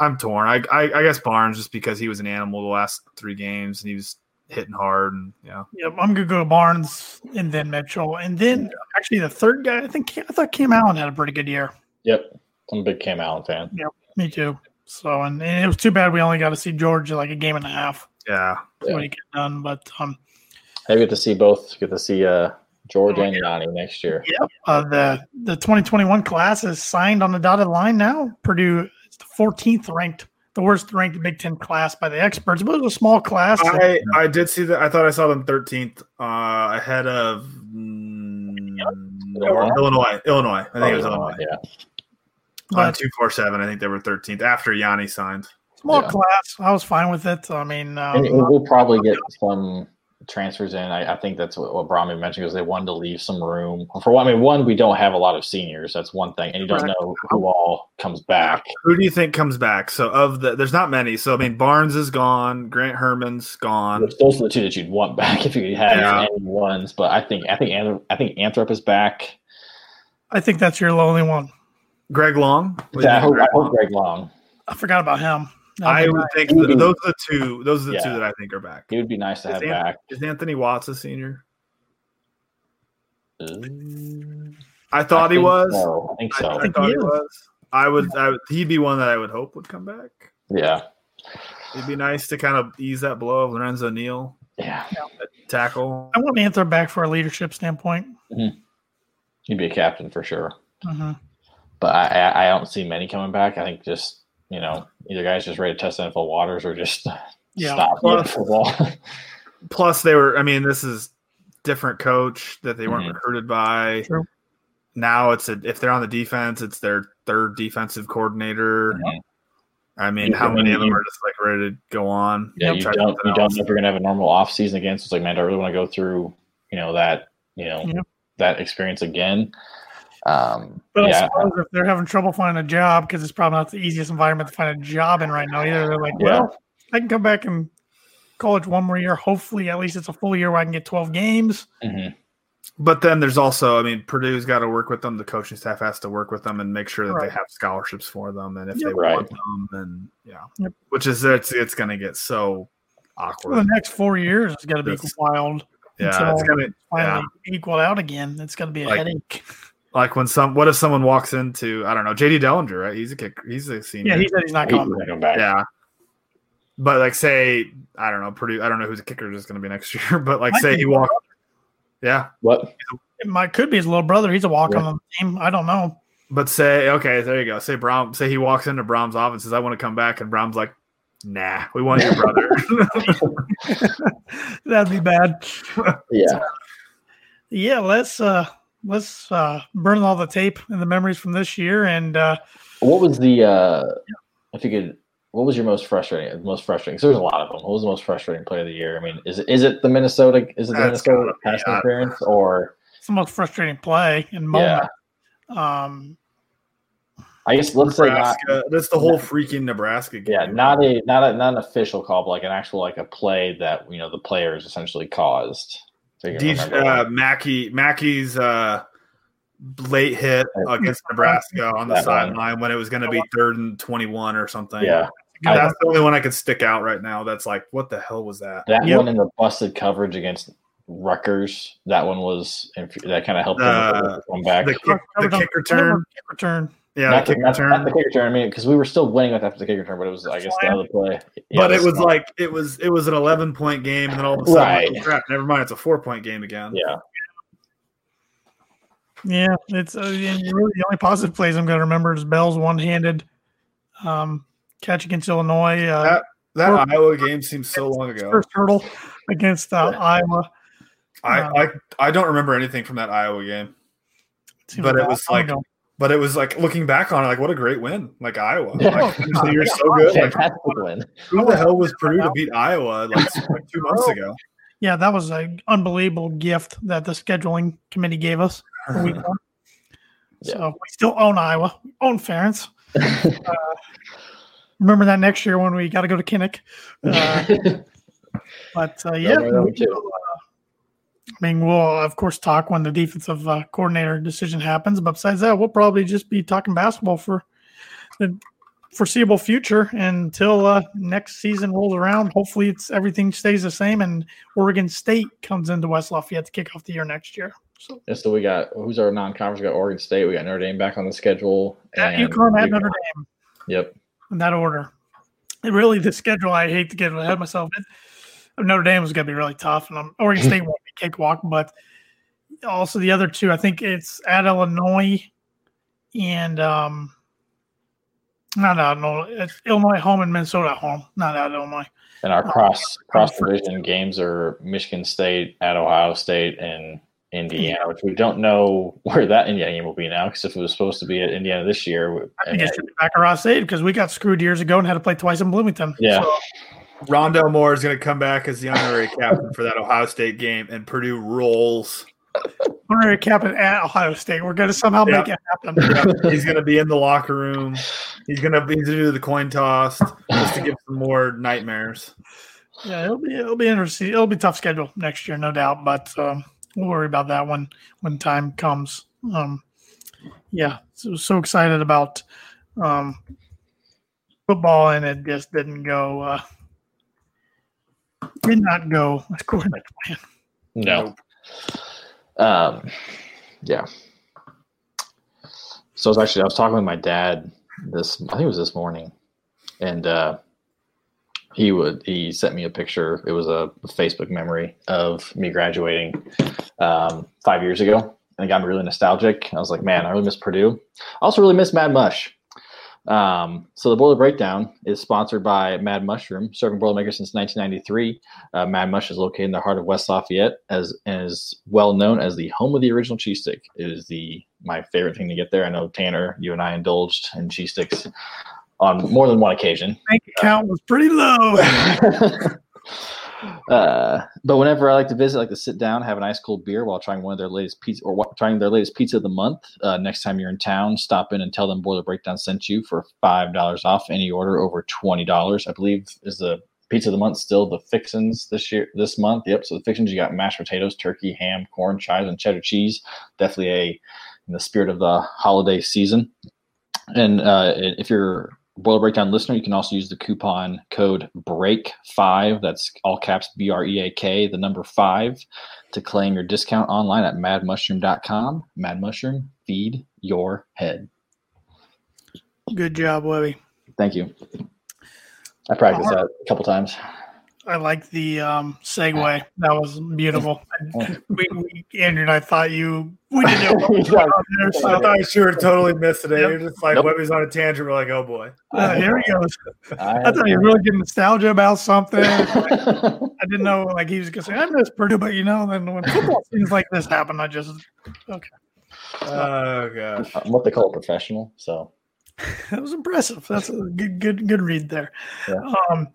I'm torn. I, I, I guess Barnes just because he was an animal the last three games and he was hitting hard and yeah. Yep, I'm gonna go Barnes and then Mitchell, and then actually the third guy. I think I thought Cam Allen had a pretty good year. Yep. I'm a big Cam Allen fan. Yeah, me too. So, and, and it was too bad we only got to see George like a game and a half Yeah. see what he get done. But um, I get to see both. Get to see uh, George Oh, and Yanni next year. uh, the the 2021 class is signed on the dotted line now. Purdue is the 14th ranked, the worst ranked Big Ten class by the experts, but it was a small class. I, I did see that. I thought I saw them 13th uh, ahead of mm, Illinois? Illinois. Illinois. I think it was Oh, Illinois. Yeah. On but 247, I think they were 13th after Yanni signed. small yeah. class. I was fine with it. I mean, um, And, and we'll probably get some transfers in. I, I think that's what, what Brohm mentioned because they wanted to leave some room for one. I mean, one, we don't have a lot of seniors. That's one thing, and you don't know who all comes back. Who do you think comes back? So of the, there's not many. So I mean, Barnes is gone. Grant Hermanns gone. Those are the two that you'd want back if you had Yeah. any ones. But I think I think Anthrop, I think Anthrop is back. I think that's your only one. Greg Long. What do you I hope, of Greg I hope Greg Long. I forgot about him. That'd I would think that be- those are the two. Those are the two that I think are back. It would be nice to Is have Ant- back. Is Anthony Watts a senior? Mm, I thought he was. So. I think I, so. I think thought he he was. I would. I would. He'd be one that I would hope would come back. yeah, It'd be nice to kind of ease that blow of Lorenzo Neal yeah. tackle. I want Anther back for a leadership standpoint. He'd be a captain for sure. hmm But I, I, I don't see many coming back. I think just you know either guys just ready to test NFL waters or just Yeah. stop Well, playing football. Plus, they were. I mean, this is different coach that they weren't Mhm. recruited by. True. Now it's a, if they're on the defense, it's their third defensive coordinator. Mhm. I mean, Yeah, how many mean, of them are just like ready to go on? yeah, Yep. you don't something you don't else. know if you're gonna have a normal off season again. So it's like, man, do I really want to go through you know that you know Yep. that experience again? Um, But I yeah, suppose if they're having trouble finding a job, because it's probably not the easiest environment to find a job in right now either, they're like, Yeah. well, I can come back and college one more year. Hopefully, at least it's a full year where I can get 12 games. mhm. But then there's also, I mean, Purdue's got to work with them. The coaching staff has to work with them and make sure that Right. they have scholarships for them. And if Yep. they Right. want them, then yeah, Yep. which is it's it's going to get so awkward. For the next four years, it's going to be It's- wild. Yeah, until it's going to Finally yeah. equal out again. It's going to be a Like- headache. Like when some. What if someone walks into I don't know JD Dellinger, right? He's a kick. He's a senior. Yeah, he said he's not coming. gonna back. yeah. But like, say I don't know Purdue. I don't know who the kicker is going to be next year. But like, Might say he his walked. Yeah, What? It might could be his little brother. He's a walk Yeah. on the team. I don't know. but say okay, there you go. Say Brohm. Say he walks into Brohm's office and says, "I want to come back," and Brohm's like, "Nah, we want your brother." That'd be bad. Yeah, Yeah, let's uh let's uh burn all the tape and the memories from this year and uh What was the uh if you could what was your most frustrating most frustrating? So there's a lot of them. What was the most frustrating play of the year? I mean, is it is it the Minnesota is it the That's Minnesota gotta be, pass uh, interference or it's the most frustrating play and moment. Um I guess let's say not That's the whole freaking Nebraska game. yeah, not a not a not an official call, but like an actual like a play that you know the players essentially caused. So you can DJ, uh. Mackey Mackey's uh, late hit against Nebraska on the sideline when it was going to be third and twenty-one or something. yeah, that's the only one I could stick out right now. That's like, what the hell was that? that Yep. one in the busted coverage against Rutgers. That one was that kind of helped them Uh, come back. The, kick, the kicker turn. kick return. Yeah, not, the the, kicker not, not the kicker turn. I mean, because we were still winning with after the kicker turn, but it was, I guess, the Slam. other play. Yeah, but it was slam. like it was it was an eleven point game, and then all of a sudden, Right. oh, crap, never mind, it's a four point game again. yeah, Yeah, it's uh, really the only positive plays I'm going to remember is Bell's one-handed um, catch against Illinois. Uh, That that Well- Iowa game seems so long ago. First hurdle against uh, Iowa. I, uh, I I don't remember anything from that Iowa game. Seems But it was like- ago. But it was like looking back on it, like what a great win! Like Iowa, Yeah. like, finished the year so good. Like, win. who the hell was Purdue to beat Iowa like, like two months ago? yeah, that was an unbelievable gift that the scheduling committee gave us. for week one. So we still own Iowa, we own Ferentz. Uh, remember that next year when we got to go to Kinnick. Uh, But uh, yeah, Don't worry, we too. will, uh, I mean, we'll of course talk when the defensive uh, coordinator decision happens. But besides that, we'll probably just be talking basketball for the foreseeable future until uh, next season rolls around. Hopefully, it's everything stays the same, and Oregon State comes into West Lafayette to kick off the year next year. So And so we got who's our non-conference? We got Oregon State. We got Notre Dame back on the schedule. at and UConn at Notre Dame Yep. in that order. It really, the schedule. I hate to get ahead of myself. It, Notre Dame is going to be really tough, and I'm, Oregon State won't cakewalk. But also the other two, I think it's at Illinois and um, not at Illinois. It's Illinois home and Minnesota at home. Not at Illinois. And our cross cross division games are Michigan State at Ohio State and Indiana, which we don't know where that Indiana game will be now. Because if it was supposed to be at Indiana this year, I think it should be back at Ross-Ade because we got screwed years ago and had to play twice in Bloomington. Yeah. So, Rondale Moore is going to come back as the honorary captain for that Ohio State game, and Purdue rolls. honorary captain at Ohio State. We're going to somehow Yeah. make it happen. He's going to be in the locker room. He's going to be to do the coin toss just to give some more nightmares. Yeah, it'll be it'll be interesting. It'll be a tough schedule next year, no doubt. But um, we'll worry about that when when time comes. Um, yeah, so so excited about um, football, and it just didn't go. Uh, did not go according to plan. no. Um, yeah. So I was actually I was talking with my dad this I think it was this morning, and uh, he would he sent me a picture. It was a Facebook memory of me graduating um, five years ago, and it got me really nostalgic. I was like, man, I really miss Purdue. I also really miss Mad Mush. Um, so the Boiler Breakdown is sponsored by Mad Mushroom, serving Boilermakers since 1993. Uh, Mad Mush is located in the heart of West Lafayette, as is well known as the home of the original cheese stick. It is the my favorite thing to get there. I know Tanner, you and I indulged in cheese sticks on more than one occasion. Bank account was pretty low. uh, but whenever I like to visit, I like to sit down, have an ice cold beer while trying one of their latest pizza or wa- trying their latest pizza of the month. Uh, next time you're in town, stop in and tell them Boiler Breakdown sent you for five dollars off any order over twenty dollars. I believe is the pizza of the month still the fixins this year this month. Yep. So the fixins you got mashed potatoes, turkey, ham, corn, chives, and cheddar cheese. Definitely a in the spirit of the holiday season. And uh, if you're Boiler Breakdown listener, you can also use the coupon code BREAK5, that's all caps B R E A K, the number five, to claim your discount online at madmushroom.com. Mad Mushroom, feed your head. Good job, Webby. Thank you. I practiced that a couple times. I like the um, segue. That was beautiful. we, we, Andrew and I thought you we didn't know what was going on there. I thought you were totally missed it. Yep. You're just like Nope. Webby's on a tangent. We're like, oh boy. uh, here he goes. I, I thought you were really getting nostalgia about something. I didn't know like he was gonna say I miss Purdue, but you know, then when football things like this happen, I just okay. Oh gosh. I'm what they call a professional. So That was impressive. That's a good good good read there. Yeah. Um,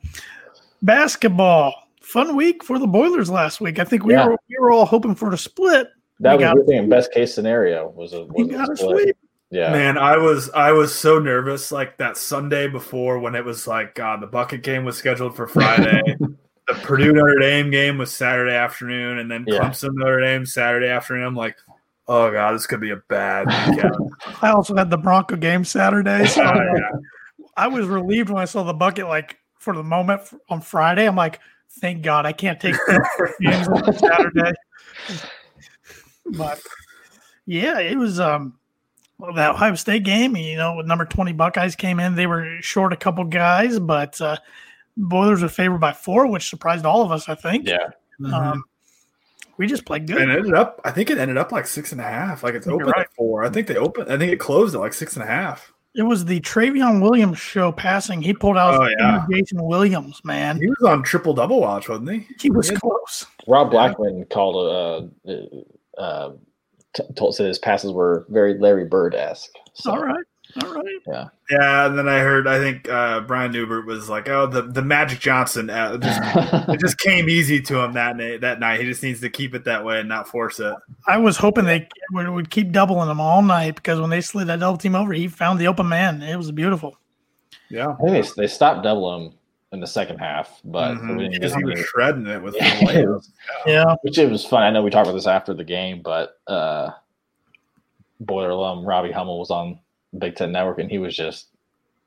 basketball. Fun week for the Boilers last week. I think we Yeah. were we were all hoping for a split. that We was got- your thing. Best case scenario was a, We was a got a split. sweep. Yeah. Man, I was I was so nervous like that Sunday before when it was like God, the bucket game was scheduled for Friday. the Purdue Notre Dame game was Saturday afternoon, and then Yeah. Clemson Notre Dame Saturday afternoon. I'm like, oh god, this could be a bad weekend. I also had the Bronco game Saturday, so Oh, yeah. I was relieved when I saw the bucket. Like for the moment on Friday, I'm like, thank God I can't take games on Saturday. But yeah, it was um well, that Ohio State game. You know, with number twenty Buckeyes came in, they were short a couple guys, but uh, Boilers were favored by four, which surprised all of us. I think. Yeah. Um, We just played good. And it ended up, I think it ended up like six and a half. Like it's You're open right. at four. I think they opened. I think it closed at like six and a half. It was the Trevion Williams show passing. He pulled out Oh, yeah. Jason Williams, man. He was on triple double watch, wasn't he? He was Yeah. close. Rob Blackman called uh, uh, uh, t- told said his passes were very Larry Bird esque. So, All right. All right. Yeah, Yeah, and then I heard I think uh, Brian Neubert was like, "Oh, the the Magic Johnson uh, just it just came easy to him that night. That night, he just needs to keep it that way and not force it." I was hoping they would, would keep doubling him all night because when they slid that double team over, he found the open man. It was beautiful. Yeah, I think they, they stopped doubling him in the second half, but Mhm. because get he was any- shredding it with Yeah, the it was- Yeah. which it was fun. I know we talked about this after the game, but uh, Boiler alum Robbie Hummel was on Big Ten Network, and he was just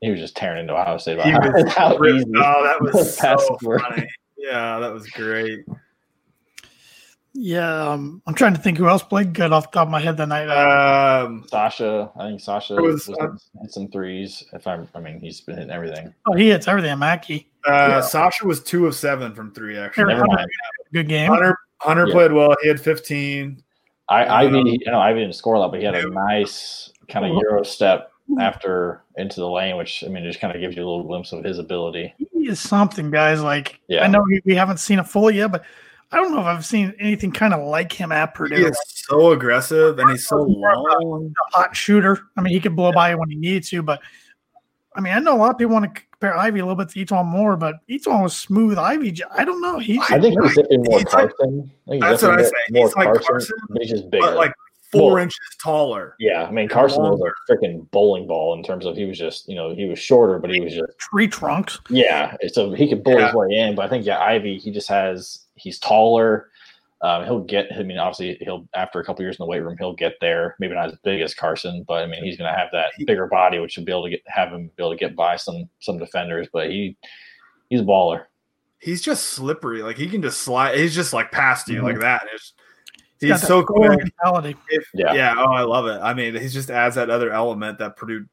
he was just tearing into Ohio State. About was how ripped- easy oh, that was the passes so were. funny. Yeah, that was great. Yeah. Um, I'm trying to think who else played good off the top of my head that night. Um, Sasha, I think Sasha It was, was, uh, hit some threes. If I'm, I mean, he's been hitting everything. oh, he hits everything. Mackey. uh, Sasha was two of seven from three. Actually, Never Hunter mind. good game. Hunter Hunter Yeah. played well. He had fifteen. I, Um, Ivey, you know, Ivey didn't score a lot, but he had a nice kind of uh-huh. Euro step mm-hmm. after into the lane, which I mean, just kind of gives you a little glimpse of his ability. He is something, guys. Like Yeah. I know we, we haven't seen a full yet, but I don't know if I've seen anything kind of like him at Purdue. He is so aggressive and he's so long. a hot shooter. I mean, he could blow by you when he needs to, but I mean, I know a lot of people want to compare Ivey a little bit to E'Twaun Moore, but E'Twaun was smooth. Ivey, I don't know. He's I think he's dipping more He's like- Carsen. I think he's That's what I dipping say. more He's like Carsen, but he's just bigger. But like four Well- inches taller. yeah, I mean, Carsen was a freaking bowling ball in terms of he was just, you know, he was shorter, but he was just tree trunks. Yeah, so he could bull Yeah. his way in, but I think yeah, Ivey he just has he's taller. Um, he'll get. I mean, obviously he'll after a couple years in the weight room, he'll get there. Maybe not as big as Carsen, but I mean he's going to have that bigger body, which will be able to get have him be able to get by some some defenders. But he he's a baller. He's just slippery. Like he can just slide. He's just like past you Mhm. like that. It's, He's got he's so scoring quick. mentality. If, Yeah. yeah. Oh, I love it. I mean, he just adds that other element that Purdue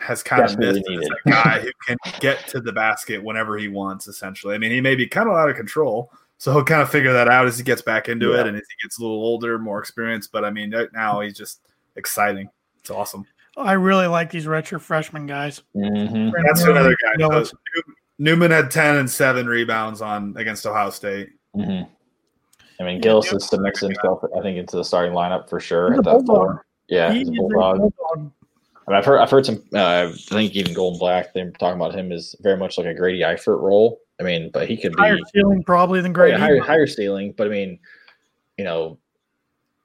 has kind of missed. Is needed. that guy who can get to the basket whenever he wants. Essentially, I mean, he may be kind of out of control, so he'll kind of figure that out as he gets back into Yeah. it and as he gets a little older, more experienced. But I mean, right now he's just exciting. It's awesome. I really like these redshirt freshman guys. hmm That's another guy. You know, So, Newman had ten and seven rebounds on against Ohio State. hmm I mean, Gillis is submits himself, I think, into the starting lineup for sure. He's at that bulldog. four. Yeah, He he's a is a bulldog. bulldog. I mean, I've heard I've heard some. Uh, I think even Gold and Black they're talking about him as very much like a Grady Eifert role. I mean, but he could be Higher ceiling probably than Oh, Grady. yeah, higher, higher ceiling. But I mean, you know,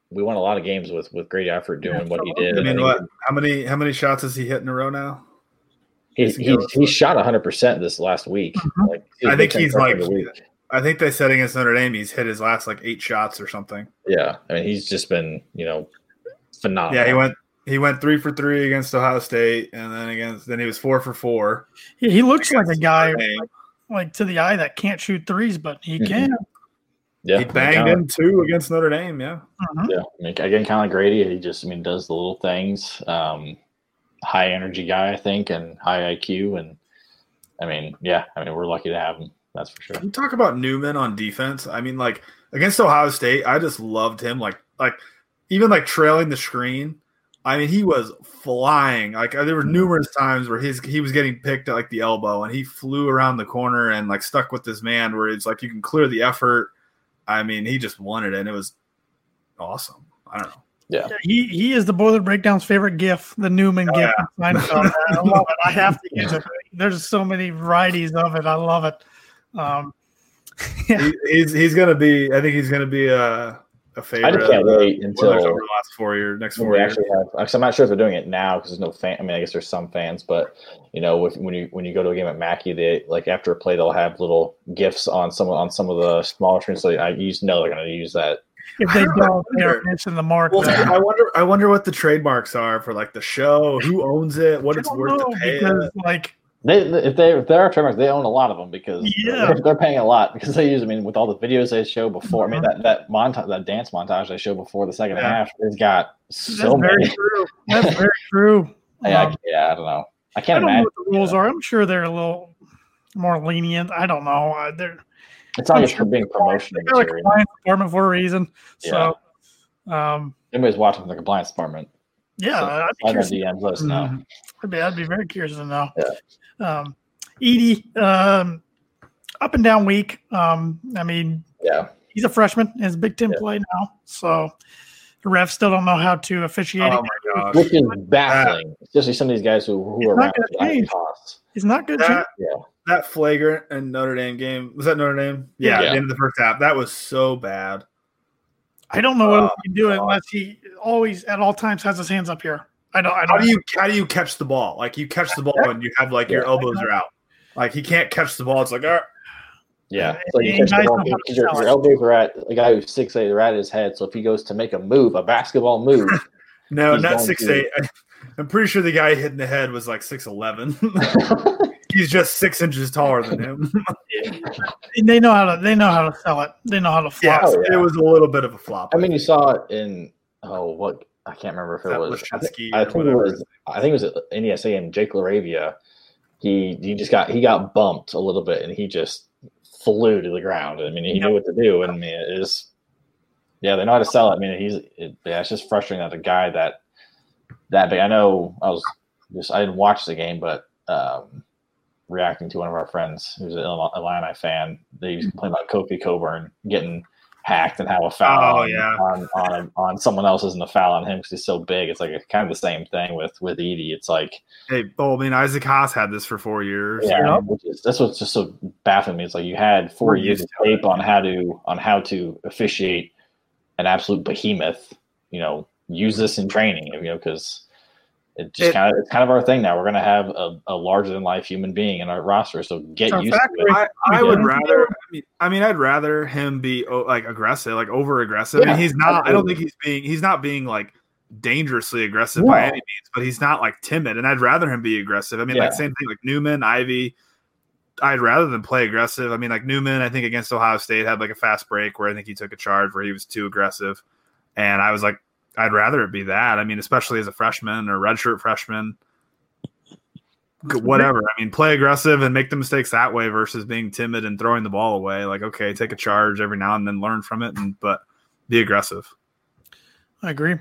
we won a lot of games with with Grady Eifert doing what he did. I mean, what? How many? How many shots has he hit in a row now? He's he he's, he shot 100 percent this last week. Mhm. Like I think he's like- of the week. I think they said against Notre Dame, he's hit his last like eight shots or something. yeah. I mean, he's just been you know phenomenal. Yeah, he went he went three for three against Ohio State, and then against then he was four for four. He, he looks like a guy Notre Dame. like to the eye that can't shoot threes, but he Mhm. can. Yeah, He banged in two against Notre Dame. Yeah, Mhm. Yeah, I mean, again, kind of like Grady. He just I mean does the little things. Um, high energy guy, I think, and high IQ, and I mean, yeah, I mean, we're lucky to have him. That's for sure. you talk about Newman on defense. I mean, like against Ohio State, I just loved him. Like like even like trailing the screen. I mean, he was flying. Like there were numerous times where his he was getting picked at like the elbow, and he flew around the corner and like stuck with this man. Where it's like you can clear the effort. I mean, he just wanted it, and it was awesome. I don't know. Yeah, He he is the Boiler Breakdown's favorite GIF, the Newman Oh, GIF. I, I love it. I have to use it. There's so many varieties of it. I love it. Um, yeah, He, he's he's gonna be. I think he's gonna be a a favorite. I just can't the wait until over the last four years. Next four years. actually have. I'm not sure if they're doing it now because there's no fan. I mean, I guess there's some fans, but you know, with, when you when you go to a game at Mackey, they like after a play they'll have little gifts on some on some of the smaller screens. So I use know they're going to use that. if they don't don't, they're missing the mark. Well. I wonder. I wonder what the trademarks are for like the show. Who owns it? What I it's worth know, to pay. because it. like They if they if there are trademarks, they own a lot of them because Yeah. they're, they're paying a lot because they use. I mean, with all the videos they show before. I mean, that that montage, that dance montage they show before the second Yeah. half, has got that's so very many. true. That's very true. Yeah, Um, I, yeah, I don't know. I I can't don't know imagine. what the rules are. I'm sure they're a little more lenient. I don't know. Uh, they're It's not I'm just for being promotional they got a client department for a reason. So, um, Anybody's watching from the compliance department. Yeah, So, I'd be curious. our DMs, let us know. Mhm. I'd be, I'd be very curious to know. Um, Edey, um, up and down week. Um, I mean, Yeah. he's a freshman in his Big Ten play now, so the refs still don't know how to officiate. Oh my gosh. Which is baffling, especially some of these guys who, who It's are not around gonna change. He's not good. That, Yeah. that flagrant and Notre Dame game was that Notre Dame? Yeah, Yeah. at the end of the first half. That was so bad. I don't know what else he can do unless he always at all times has his hands up here. I don't. I How don't. do you how do you catch the ball? Like you catch the ball and you have like your elbows are out. Like he can't catch the ball. It's like, all right. Yeah. Uh, So you catch the ball, don't have to your, your elbows are at a guy who's six eight, they're at his head. So if he goes to make a move, a basketball move, no, not going six to- eight. I'm pretty sure the guy hitting the head was like six eleven. He's just six inches taller than him. They know how to. They know how to sell it. They know how to flop. yes, Oh, yeah. it was a little bit of a flop. I mean, you saw it in oh, what I can't remember if it was. I, think, I think it was. I think it was NESA and Jake LaRavia. He he just got he got bumped a little bit and he just flew to the ground. I mean, he knew what to do. And I mean, it is. Yeah, they know how to sell it. I mean, he's it, yeah, it's just frustrating that a guy that that big. I know I was just I didn't watch the game, but um, reacting to one of our friends who's an Ill- Illini fan, they was complaining about Kofi Cockburn getting hacked and how a foul Oh, on, yeah. on on on someone else isn't a foul on him because he's so big. It's like a, kind of the same thing with with Edey. It's like hey, well, I mean, Isaac Haas had this for four years. yeah, which is, that's what's just so baffling me. It's like you had 4 We're years of tape on how to on how to officiate an absolute behemoth. You know, use this in training. You know, because it just It- kind of it's kind of our thing now. We're gonna have a, a larger than life human being in our roster, so get Our used to factory. it. I, I would rather. I mean, I mean, I'd rather him be oh, like aggressive, like over aggressive. I Yeah, mean, he's not. I don't think he's being. He's not being like dangerously aggressive by any means, but he's not like timid. And I'd rather him be aggressive. I mean, Yeah. like same thing like Newman, Ivey. I'd rather than play aggressive. I mean, like Newman, I think against Ohio State had like a fast break where I think he took a charge where he was too aggressive, and I was like, I'd rather it be that. I mean, especially as a freshman or redshirt freshman whatever. I mean, play aggressive and make the mistakes that way versus being timid and throwing the ball away. Like, okay, take a charge every now and then, learn from it, and but be aggressive. I agree.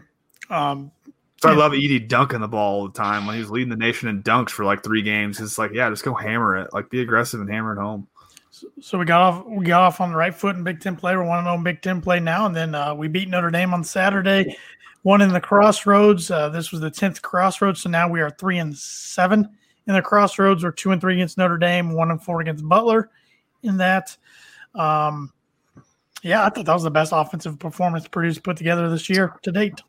Um, So I love Edey dunking the ball all the time when he was leading the nation in dunks for like three games. It's like, yeah, just go hammer it. Like, be aggressive and hammer it home. so we got off. We got off on the right foot in Big Ten play. We're one to know Big Ten play now, and then uh, we beat Notre Dame on Saturday. One in the Crossroads. Uh, this was the tenth Crossroads, so now we are three and seven in the Crossroads. We're two and three against Notre Dame, one and four against Butler. In that, um, yeah, I thought that was the best offensive performance Purdue's put together this year to date.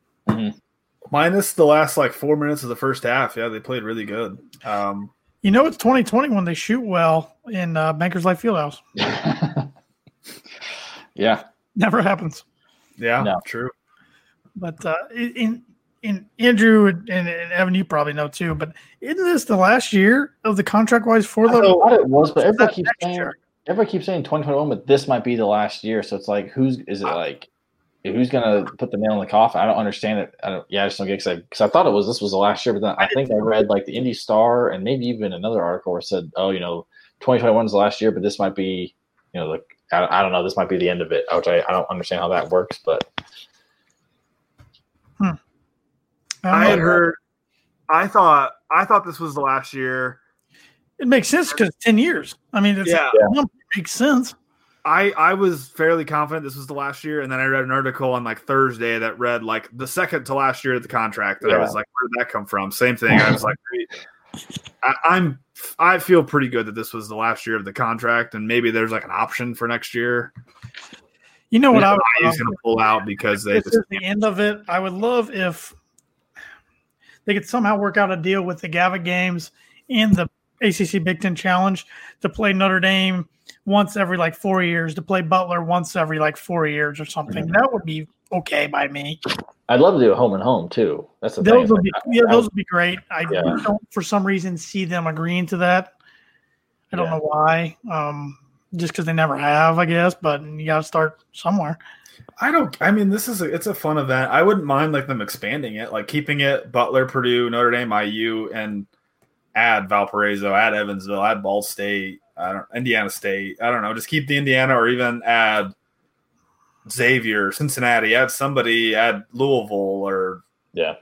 Minus the last like four minutes of the first half. Yeah, they played really good. Um, You know, it's 2020 when they shoot well in uh, Bankers Life Fieldhouse. yeah, Never happens. yeah, No. true. But uh, in in Andrew and, and Evan, you probably know too. But isn't this the last year of the contract wise for I the? thought it was, but everybody keeps saying year? everybody keeps saying 2021, but this might be the last year. So it's like, who's is it like? Who's gonna put the nail in the coffin? I don't understand it. I don't. Yeah, I just don't get excited because I thought it was this was the last year, but then I, think I read like the Indy Star and maybe even another article where it said, oh, you know, 2021 is the last year, but this might be, you know, like I, I don't know, this might be the end of it. Which I, I don't understand how that works, but I know. had heard. I thought. I thought this was the last year. it makes sense because ten years. I mean, it's, Yeah. it makes sense. I I was fairly confident this was the last year, and then I read an article on like Thursday that read like the second to last year of the contract, and I was like, where did that come from? Same thing. I was like, I, I'm I feel pretty good that this was the last year of the contract, and maybe there's like an option for next year. You know what I was going to pull out because they this just is the end of it. I would love if they could somehow work out a deal with the Gavitt games in the ACC Big Ten Challenge to play Notre Dame once every like four years, to play Butler once every like four years or something. Mm-hmm. That would be okay by me. I'd love to do a home and home too. That's the Those thing. would be yeah, those would be great. I Yeah. don't for some reason see them agreeing to that. I don't Yeah. know why. Um, just because they never have, I guess. But you got to start somewhere. I don't. I mean, this is a, it's a fun event. I wouldn't mind like them expanding it, like keeping it Butler, Purdue, Notre Dame, IU, and add Valparaiso, add Evansville, add Ball State, I don't Indiana State. I don't know. Just keep the Indiana, or even add Xavier, Cincinnati, add somebody, add Louisville, or Yeah.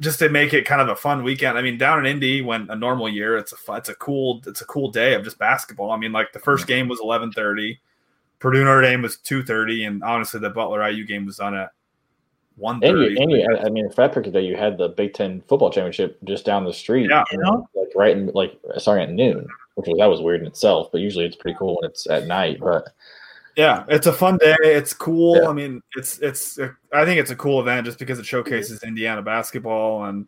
just to make it kind of a fun weekend. I mean, down in Indy, when a normal year, it's a it's a cool it's a cool day of just basketball. I mean, like the first game was eleven thirty, Purdue Notre Dame was two thirty, and honestly, the Butler IU game was on at one And you, and you, I mean, for that particular day, you had the Big Ten football championship just down the street. Yeah. You know? like right in like starting at noon, which was that was weird in itself. But usually it's pretty cool when it's at night. But Yeah, it's a fun day. It's cool. Yeah. I mean, it's it's. I think it's a cool event just because it showcases Indiana basketball and.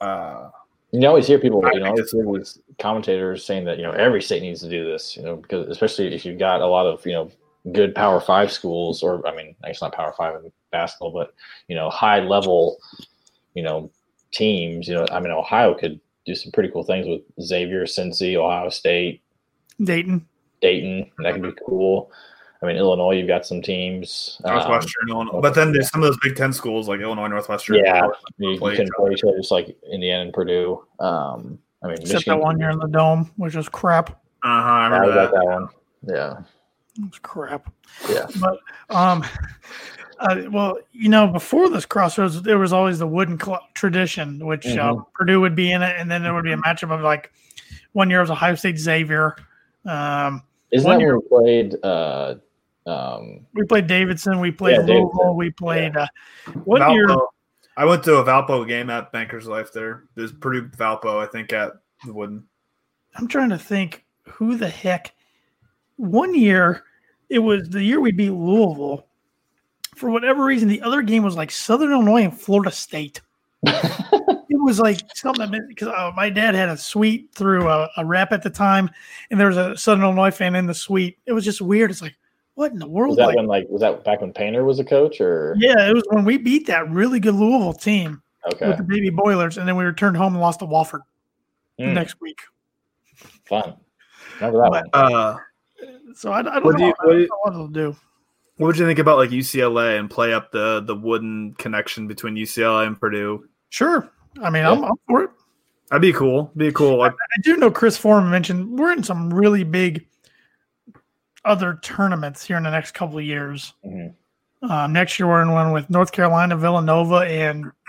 uh you always hear people, you know, always hear these commentators saying that you know every state needs to do this, you know, because especially if you've got a lot of you know good Power Five schools, or I mean, it's not Power Five in basketball, but you know, high level, you know, teams. You know, I mean, Ohio could do some pretty cool things with Xavier, Cincy, Ohio State, Dayton. Dayton. That could be cool. I mean, Illinois, you've got some teams. Um, Northwestern, Illinois, but then there's some of those Big Ten schools like Illinois, Northwestern. yeah, you, you can play each other just like Indiana and Purdue. Um, I mean, Except that one year in the dome, which was crap. Uh huh. I I remember like that. that one. Yeah, It was crap. yeah. But um, uh, well, you know, before this crossroads, there was always the wooden cl- tradition, which uh, Mhm. Purdue would be in it, and then there would be a matchup of like one year it was Ohio State Xavier. Um, Isn't One that year- we played? Uh, um, we played Davidson. We played Yeah, Louisville. Davidson. We played uh, one year. I went to a Valpo game at Banker's Life. There, there's Purdue Valpo. I think at the Wooden. I'm trying to think who the heck. One year, it was the year we beat Louisville. For whatever reason, the other game was like Southern Illinois and Florida State. it was like something because uh, my dad had a suite through a, a rep at the time, and there was a Southern Illinois fan in the suite. It was just weird. It's like, what in the world? was that Like, when like was that back when Painter was a coach or yeah, it was when we beat that really good Louisville team okay? with the baby boilers, and then we returned home and lost to Wofford Mm, next week. fun. Remember that But- one? Uh, So I, I don't What do know. you- I what don't you- know what they'll do. what would you think about like UCLA and play up the the Wooden connection between UCLA and Purdue? Sure. I mean, I'm up for it. That'd be cool. Be cool. Like, I do know Chris Foreman mentioned we're in some really big other tournaments here in the next couple of years. Mhm. Um, next year we're in one with North Carolina, Villanova, and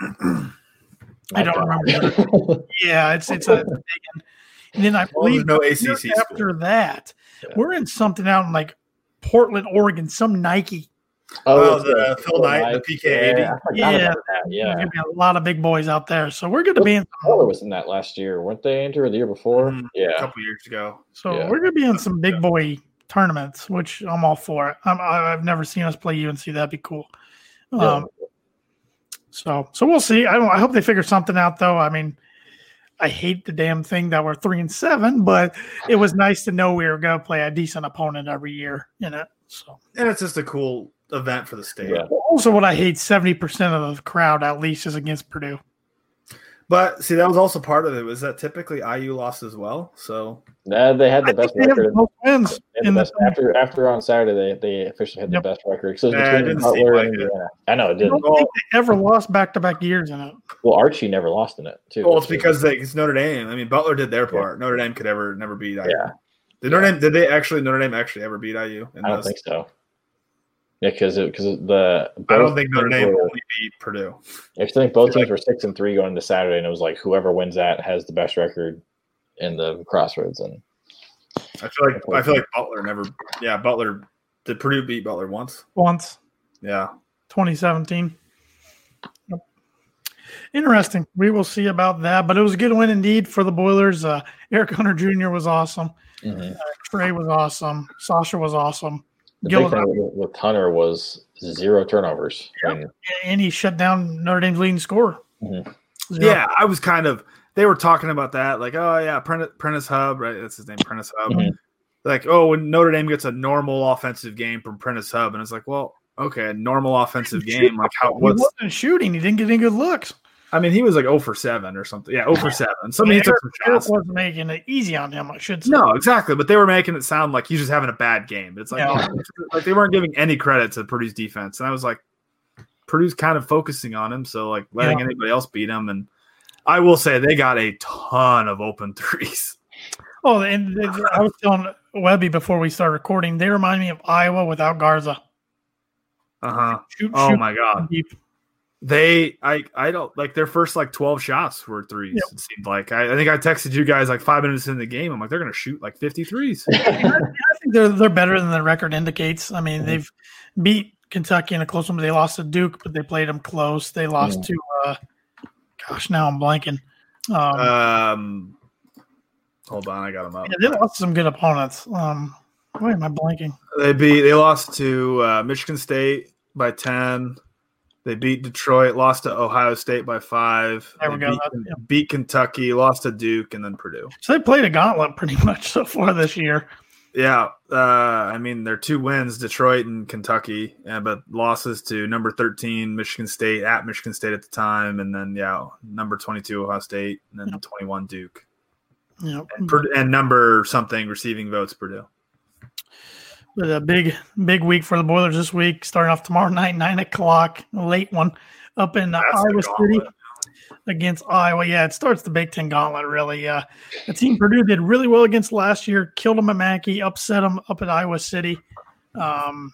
I don't remember. yeah, it's it's a big one. And then I Well, believe no ACC year school. after that Yeah. we're in something out in like Portland, Oregon, some Nike. Oh, it's the Phil Knight, the PK80. Yeah, Yeah. There's Yeah, gonna be a lot of big boys out there, so we're going to be in. Muller was in that last year, weren't they? Andrew, or the year before? Mhm. a couple years ago. So Yeah. we're gonna be in some big boy tournaments, which I'm all for. I'm, I- I've never seen us play UNC. That'd be cool. Um, so so we'll see. I don't. I hope they figure something out, though. I mean, I hate the damn thing that we're three and seven, but it was nice to know we were gonna play a decent opponent every year in it. So And it's just a cool event for the state. Yeah. also, what I hate, seventy percent of the crowd at least is against Purdue. But see, that was also part of it. Was that typically IU lost as well? So Nah, they had the I best think they have record. most wins in the the best, after after on Saturday, they, they officially had the best record. So it was Yeah, it between didn't seem Butler like and it. Indiana. I know it didn't. don't think they ever lost back to back years in it. Well, Archie never lost in it too. well, it's because they, it's Notre Dame. I mean, Butler did their part. Notre Dame could ever never beat IU. yeah, Did Notre Dame? Did they actually Notre Dame actually ever beat IU? in I don't those? think so. Yeah, because because the I don't think Notre teams Dame were- only beat Purdue. I think both feel teams were six and three going into Saturday, and it was like whoever wins that has the best record in the crossroads. And I feel like I feel like Butler never. Yeah, Butler did Purdue beat Butler once. Once. Yeah, 2017. Yep. Interesting. We will see about that, but it was a good win indeed for the Boilers. Uh, Eric Hunter Jr. was awesome. Mhm. Trey was awesome. Sasha was awesome. The Gil big thing with, with Hunter was zero turnovers. I mean, and he shut down Notre Dame's leading scorer. Mhm. Yeah. I was kind of. They were talking about that, like, oh yeah, Prentice, Prentiss Hubb, right? That's his name, Prentiss Hubb. Mhm. Like, oh, when Notre Dame gets a normal offensive game from Prentiss Hubb, and it's like, well, okay, a normal offensive game. Like, how? He What's? wasn't shooting. He didn't get any good looks. I mean, he was like 0 for seven or something. Yeah, 0 for seven. So I mean, he took some shots. wasn't making it easy on him, I should say. No, exactly. But they were making it sound like he's just having a bad game. It's like, Yeah. no, like they weren't giving any credit to Purdue's defense. And I was like, Purdue's kind of focusing on him, so like letting Yeah. anybody else beat him. And I will say they got a ton of open threes. Oh, and I was telling Webby before we started recording, they remind me of Iowa without Garza. Uh huh. Oh shoot my god. deep. They, I, I don't like their first like twelve shots were threes. Yep. It seemed like I, I think I texted you guys like five minutes in the game. I'm like, they're gonna shoot like 53s. I think they're they're better than the record indicates. I mean, they've beat Kentucky in a close one. They lost to Duke, but they played them close. They lost to, uh, gosh, now I'm blanking. Um, um, hold on, I got them up. yeah, they lost some good opponents. Um, why am I blanking? They beat. They lost to uh, Michigan State by ten. They beat Detroit. Lost to Ohio State by five. There we go. Beat, yeah. beat Kentucky. Lost to Duke and then Purdue. So they played a gauntlet pretty much so far this year. Yeah, uh, I mean their two wins, Detroit and Kentucky, uh, but losses to number thirteen Michigan State at Michigan State at the time, and then yeah, number twenty-two Ohio State, and then Yeah. twenty-one Duke, and, and number something receiving votes Purdue. But a big, big week for the Boilers this week, starting off tomorrow night, nine o'clock, late one, up in That's Iowa City against Iowa. Yeah, it starts the Big Ten gauntlet. Really, uh, the team Purdue did really well against last year, killed them at Mackey, upset them up at Iowa City. Um,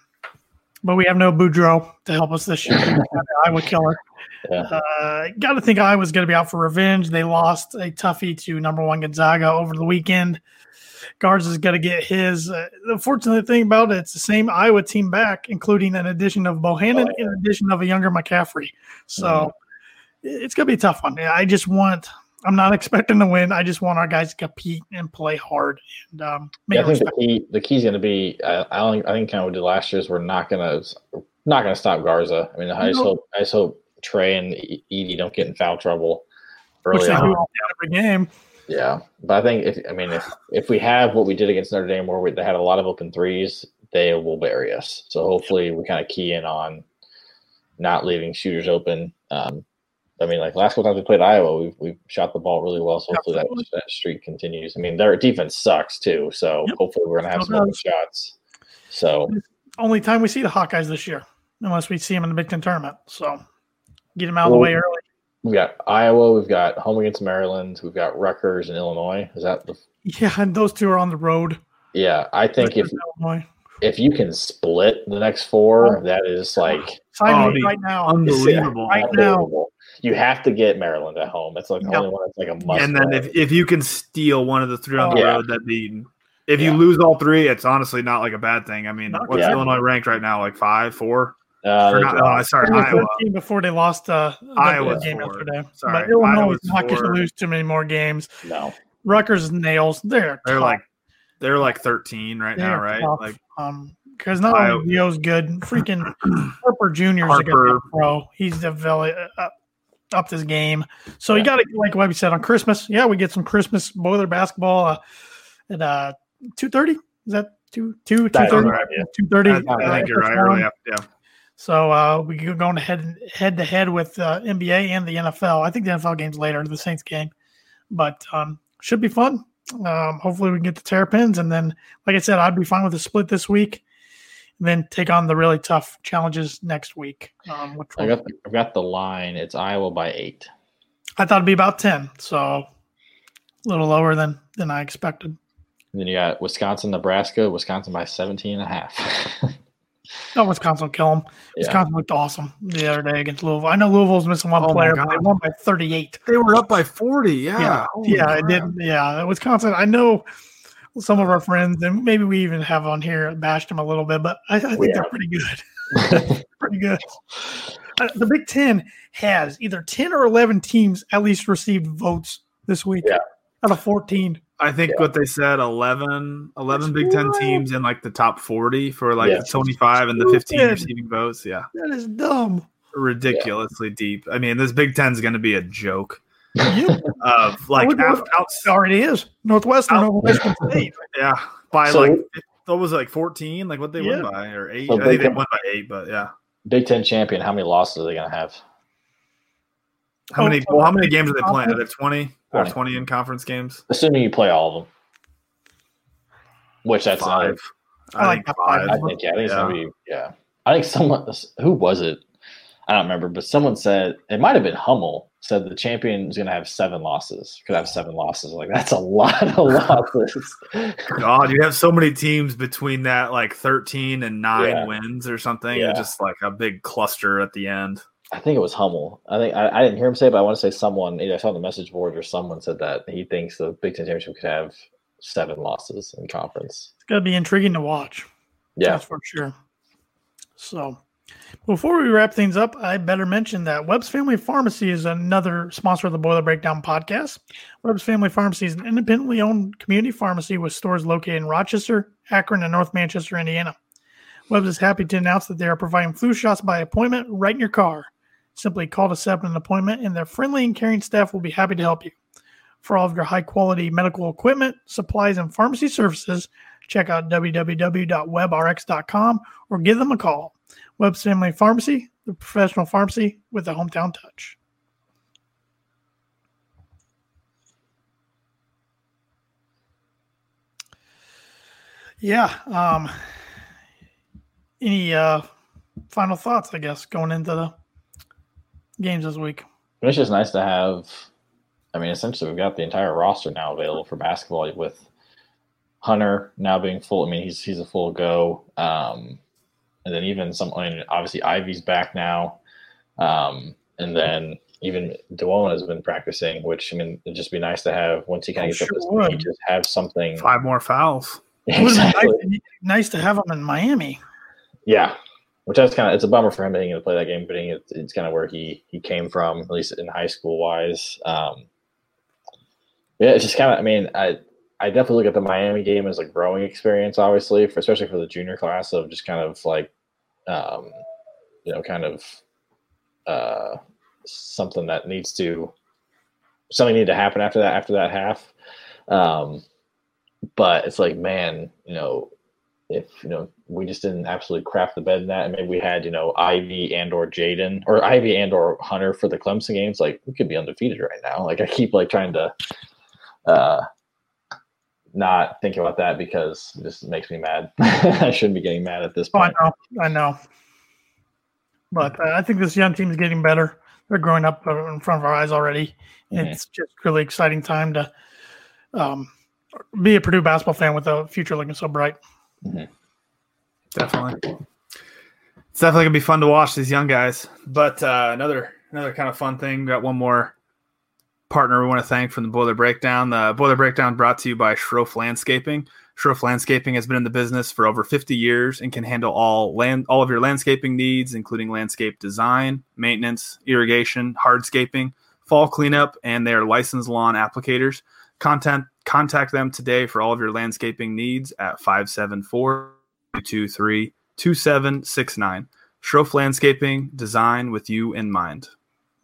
but we have no Boudreaux to help us this year. We have the Iowa killer. Yeah. Uh, Got to think Iowa's going to be out for revenge. They lost a toughie to number one Gonzaga over the weekend. Garza is going to get his. Uh, the fortunate thing about it, it's the same Iowa team back, including an addition of Bohannon, in addition of a younger McCaffrey. So it's going to be a tough one. I just want. I'm not expecting to win. I just want our guys to compete and play hard and um, make Yeah, I think the key the key's going to be. I, I don't. I think kind of what we did last year is we're not going to not going to stop Garza. I mean, I just hope I just hope Trey and Edey don't get in foul trouble early on. every game. Yeah, but I think if I mean if if we have what we did against Notre Dame, where we, they had a lot of open threes, they will bury us. So hopefully we kind of key in on not leaving shooters open. Um, I mean, like last couple times we played Iowa, we've we've shot the ball really well. So hopefully that, Absolutely. that streak continues. I mean, their defense sucks too. So Yep. hopefully we're gonna have some open shots. So Only time we see the Hawkeyes this year, unless we see them in the Big Ten tournament. So get them out of the way early. We got Iowa, we've got home against Maryland, we've got Rutgers and Illinois. Is that the? Yeah, and those two are on the road. Yeah, I think if Illinois. if you can split the next four, oh. that is like Sign Oh, me right now. Unbelievable. Right now. You have to get Maryland at home. That's like the Yep. only one that's like a must. and then win. if, if you can steal one of the three on the Oh, yeah. road, that'd be. If Yeah. you lose all three, it's honestly not like a bad thing. I mean, Not what's bad. Illinois ranked right now? Like five, four? Uh, Or not, draw. oh, sorry, Iowa. before they lost uh, the game four. yesterday. Sorry, But Illinois Iowa's is not going to lose too many more games. no, Rutgers nails. They're They're tough. like they're like thirteen right They're now, right? tough. Like um, because not Iowa- only Geo's good, freaking Harper Jr. is a good pro. He's developed uh, up this game. So you got to like what we said on Christmas. Yeah, we get some Christmas boiler basketball uh, at uh, two thirty. Is that two two two That thirty? sounds right, yeah. Two thirty. I, I think you're right. Early up, yeah. So uh, we go going head head to head with uh, NBA and the NFL. I think the NFL game's later, the Saints game, but um, should be fun. Um, hopefully we can get the Terrapins, and then, like I said, I'd be fine with a split this week, and then take on the really tough challenges next week. Um, which I got I've got the line. It's Iowa by eight. I thought it'd be about ten, so a little lower than than I expected. And then you got Wisconsin, Nebraska. Wisconsin by 17 and a half. No, Wisconsin will kill them. Yeah. Wisconsin looked awesome the other day against Louisville. I know Louisville's missing one Oh player, but they won by thirty-eight. They were up by forty. Yeah, yeah, Holy yeah, it did. Yeah, Wisconsin. I know some of our friends, and maybe we even have on here bashed them a little bit, but I, I think We they're pretty good. pretty good. Uh, the Big Ten has either ten or eleven teams at least received votes this week. Yeah. out of fourteen. I think what they said 11, 11 Big Ten teams in like the top 40 for like Yeah. the 25 and the 15 Stupid. receiving votes. Yeah. That is dumb. Ridiculously deep. I mean, this Big Ten is going to be a joke You of like would- out, out, already is Northwestern Out- over Michigan State. yeah, by So- like, what was it, like 14? Like what they Yeah. won by or eight? So I think they Ten- won by eight, but yeah. Big Ten champion. How many losses are they going to have? How many, well, how many games are they playing? Are conference? there 20 or 20. 20 in conference games? Assuming you play all of them. Which that's another Five. I like think that five. I think yeah, I think Yeah. gonna be yeah. I think someone who was it? I don't remember, but someone said it might have been Hummel said the champion is going to have seven losses. Could have seven losses. Like that's a lot of losses. God, you have so many teams between that like 13 and nine Yeah. wins or something. Yeah. It's just like a big cluster at the end. I think it was Hummel. I think I, I didn't hear him say, it, but I want to say someone either I saw on the message board or someone said that he thinks the Big Ten championship could have seven losses in conference. It's going to be intriguing to watch. Yeah, That's for sure. So, before we wrap things up, I better mention that Webb's Family Pharmacy is another sponsor of the Boiler Breakdown podcast. Webb's Family Pharmacy is an independently owned community pharmacy with stores located in Rochester, Akron, and North Manchester, Indiana. Webb's is happy to announce that they are providing flu shots by appointment right in your car. Simply call to set up an appointment, and their friendly and caring staff will be happy to help you. For all of your high quality medical equipment, supplies, and pharmacy services, check out www.webrx.com or give them a call. Webb's Family Pharmacy, the professional pharmacy with a hometown touch. Yeah. Um, any uh, final thoughts, I guess, going into the games this week? it's just nice to have. I mean, essentially, we've got the entire roster now available for basketball with Hunter now being full. I mean, he's he's a full go. Um, and then even some, I mean, obviously Ivey's back now. Um, and then even Duone has been practicing, which I mean, it'd just be nice to have once he kind Oh, of gets up to sure speed, would. just have something. Five more fouls. It would Exactly. nice, nice to have them in Miami. Yeah, which that's kind of it's a bummer for him being able to play that game, but it's, it's kind of where he he came from, at least in high school wise. Um, yeah, it's just kind of. I mean, I I definitely look at the Miami game as a growing experience, obviously, for especially for the junior class of just kind of like, um, you know, kind of uh, something that needs to something need to happen after that after that half. Um, but it's like, man, you know, if you know we just didn't absolutely crap the bed in that, and maybe we had you know Ivey and or Jaden or Ivey and or Hunter for the Clemson games, like we could be undefeated right now. Like I keep like trying to uh not think about that because it just makes me mad. I shouldn't be getting mad at this Oh, I know, I know. But uh, I think this young team is getting better. They're growing up uh, in front of our eyes already. Mhm. It's just really exciting time to um, be a Purdue basketball fan with a future looking so bright. Definitely. It's definitely gonna be fun to watch these young guys. But uh, another another kind of fun thing. We Got one more partner we want to thank from the Boiler Breakdown. The Boiler Breakdown brought to you by Schroff Landscaping. Schroff Landscaping has been in the business for over 50 years and can handle all land all of your landscaping needs, including landscape design, maintenance, irrigation, hardscaping, fall cleanup, and their licensed lawn applicators. Contact contact them today for all of your landscaping needs at 574 223 2769. Schroff Landscaping, design with you in mind.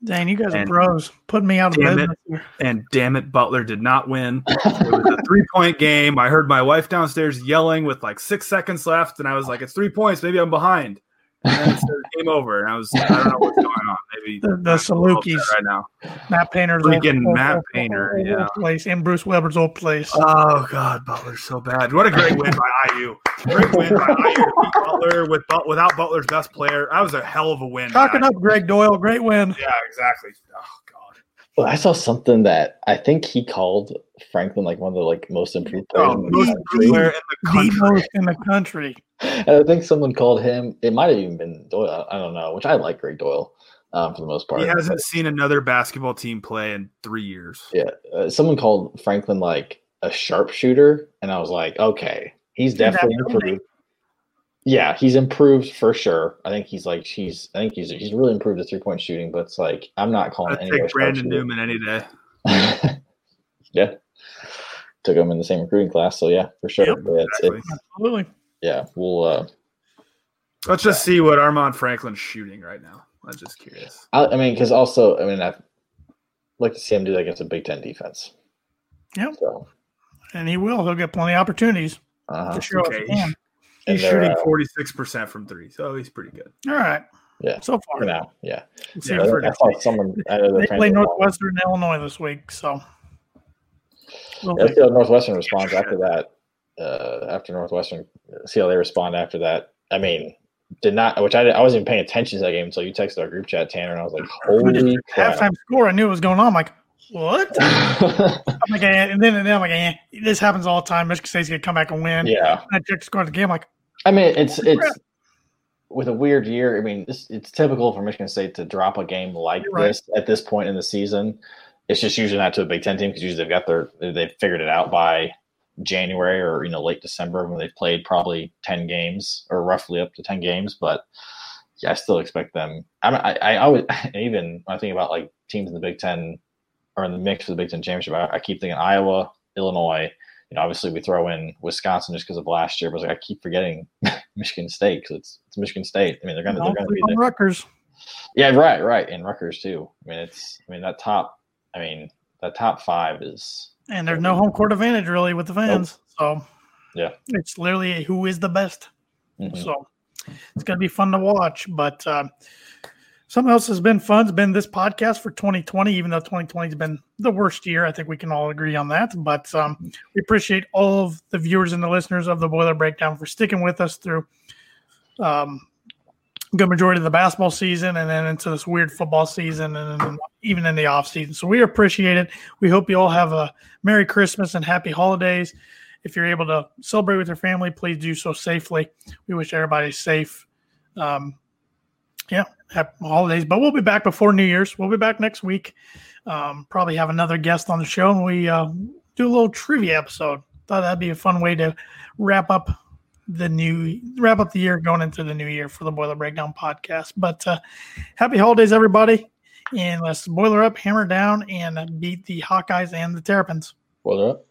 Dang, you guys are And- pros. Putting me out of Damn business. it. And damn it, Butler did not win. It was a three point game. I heard my wife downstairs yelling with like six seconds left, and I was like, it's three points. Maybe I'm behind. And then it said game over. And I was, I don't know what's going on. Maybe The- the I'm a little upset Salukis. right now. Matt Painter's Freaking old, Matt old- Painter, old- yeah. old place and Bruce Weber's old place. Oh God, Butler's so bad. What a great win by IU. Great win by IU. Butler with But- without Butler's best player. That was a hell of a win. by Chalk it IU. up, Gregg Doyel. Great win. Yeah, exactly. Oh God. Well, I saw something that I think he called Franklin like one of the like most improved players. Oh, in the most country. player in the The most in the country. And I think someone called him. It might have even been Doyel. I don't know. Which I like Gregg Doyel um, for the most part. He hasn't seen another basketball team play in three years. Yeah, uh, someone called Franklin like a sharpshooter, and I was like, okay, he's definitely definitely. improved. Yeah, he's improved for sure. I think he's like he's. I think he's he's really improved his three point shooting. But it's like I'm not calling I'd take Brandon. Newman any day. yeah, took him in the same recruiting class. So yeah, for sure. Yep, But it's, exactly. it's, Absolutely. yeah, we'll. uh Let's just see what Armaan Franklin's shooting right now. I'm just curious. I, I mean, because also, I mean, I'd like to see him do that against a Big Ten defense. Yep. So, And he will. He'll get plenty of opportunities uh to show us Okay. he He's shooting uh, 46% from three, so he's pretty good. All right. Yeah. So for far. now, yeah. We'll see Yeah, if I, I saw someone. I know They play Northwestern and Illinois this week, so we'll Let's see. see how Northwestern responds after that. Uh, after Northwestern, see how they respond after that. I mean, did not, which I, I wasn't even paying attention to that game until you texted our group chat, Tanner, and I was like, holy crap. halftime score. I knew what was going on. I'm like, what? I'm like, eh, and then and then I'm like, eh, this happens all the time. Michigan State's gonna come back and win. yeah. And I checked the score of the game. I'm like, I mean, it's it's crap. with a weird year. I mean, it's, it's typical for Michigan State to drop a game like right. this at this point in the season. It's just usually not to a Big Ten team because usually they've got their they've figured it out by January or you know late December when they've played probably ten games or roughly up to ten games. But yeah, I still expect them. I mean, I, I always even when I think about like teams in the Big Ten or in the mix for the Big Ten championship, I, I keep thinking Iowa, Illinois. You know, obviously we throw in Wisconsin just because of last year, but it's like I keep forgetting Michigan State because it's, it's Michigan State. I mean, they're gonna they're gonna be there. Rutgers. Yeah, right, right, and Rutgers too. I mean, it's I mean that top. I mean that top five is And there's no home court advantage really with the fans. So Yeah. it's literally who is the best. mhm. So it's going to be fun to watch. But uh, something else has been fun has been this podcast for 2020, even though 2020 has been the worst year. I think we can all agree on that. But um, we appreciate all of the viewers and the listeners of the Boiler Breakdown for sticking with us through um, good majority of the basketball season and then into this weird football season and then even in the off season. So we appreciate it. We hope you all have a Merry Christmas and Happy Holidays. If you're able to celebrate with your family, please do so safely. We wish everybody safe. Um, yeah, happy holidays. But we'll be back before New Year's. We'll be back next week. Um, probably have another guest on the show, and we uh, do a little trivia episode. Thought that'd be a fun way to wrap up the new wrap up the year going into the new year for the Boiler Breakdown podcast. But uh, happy holidays, everybody, and let's boiler up, hammer down, and beat the Hawkeyes and the Terrapins. They're up.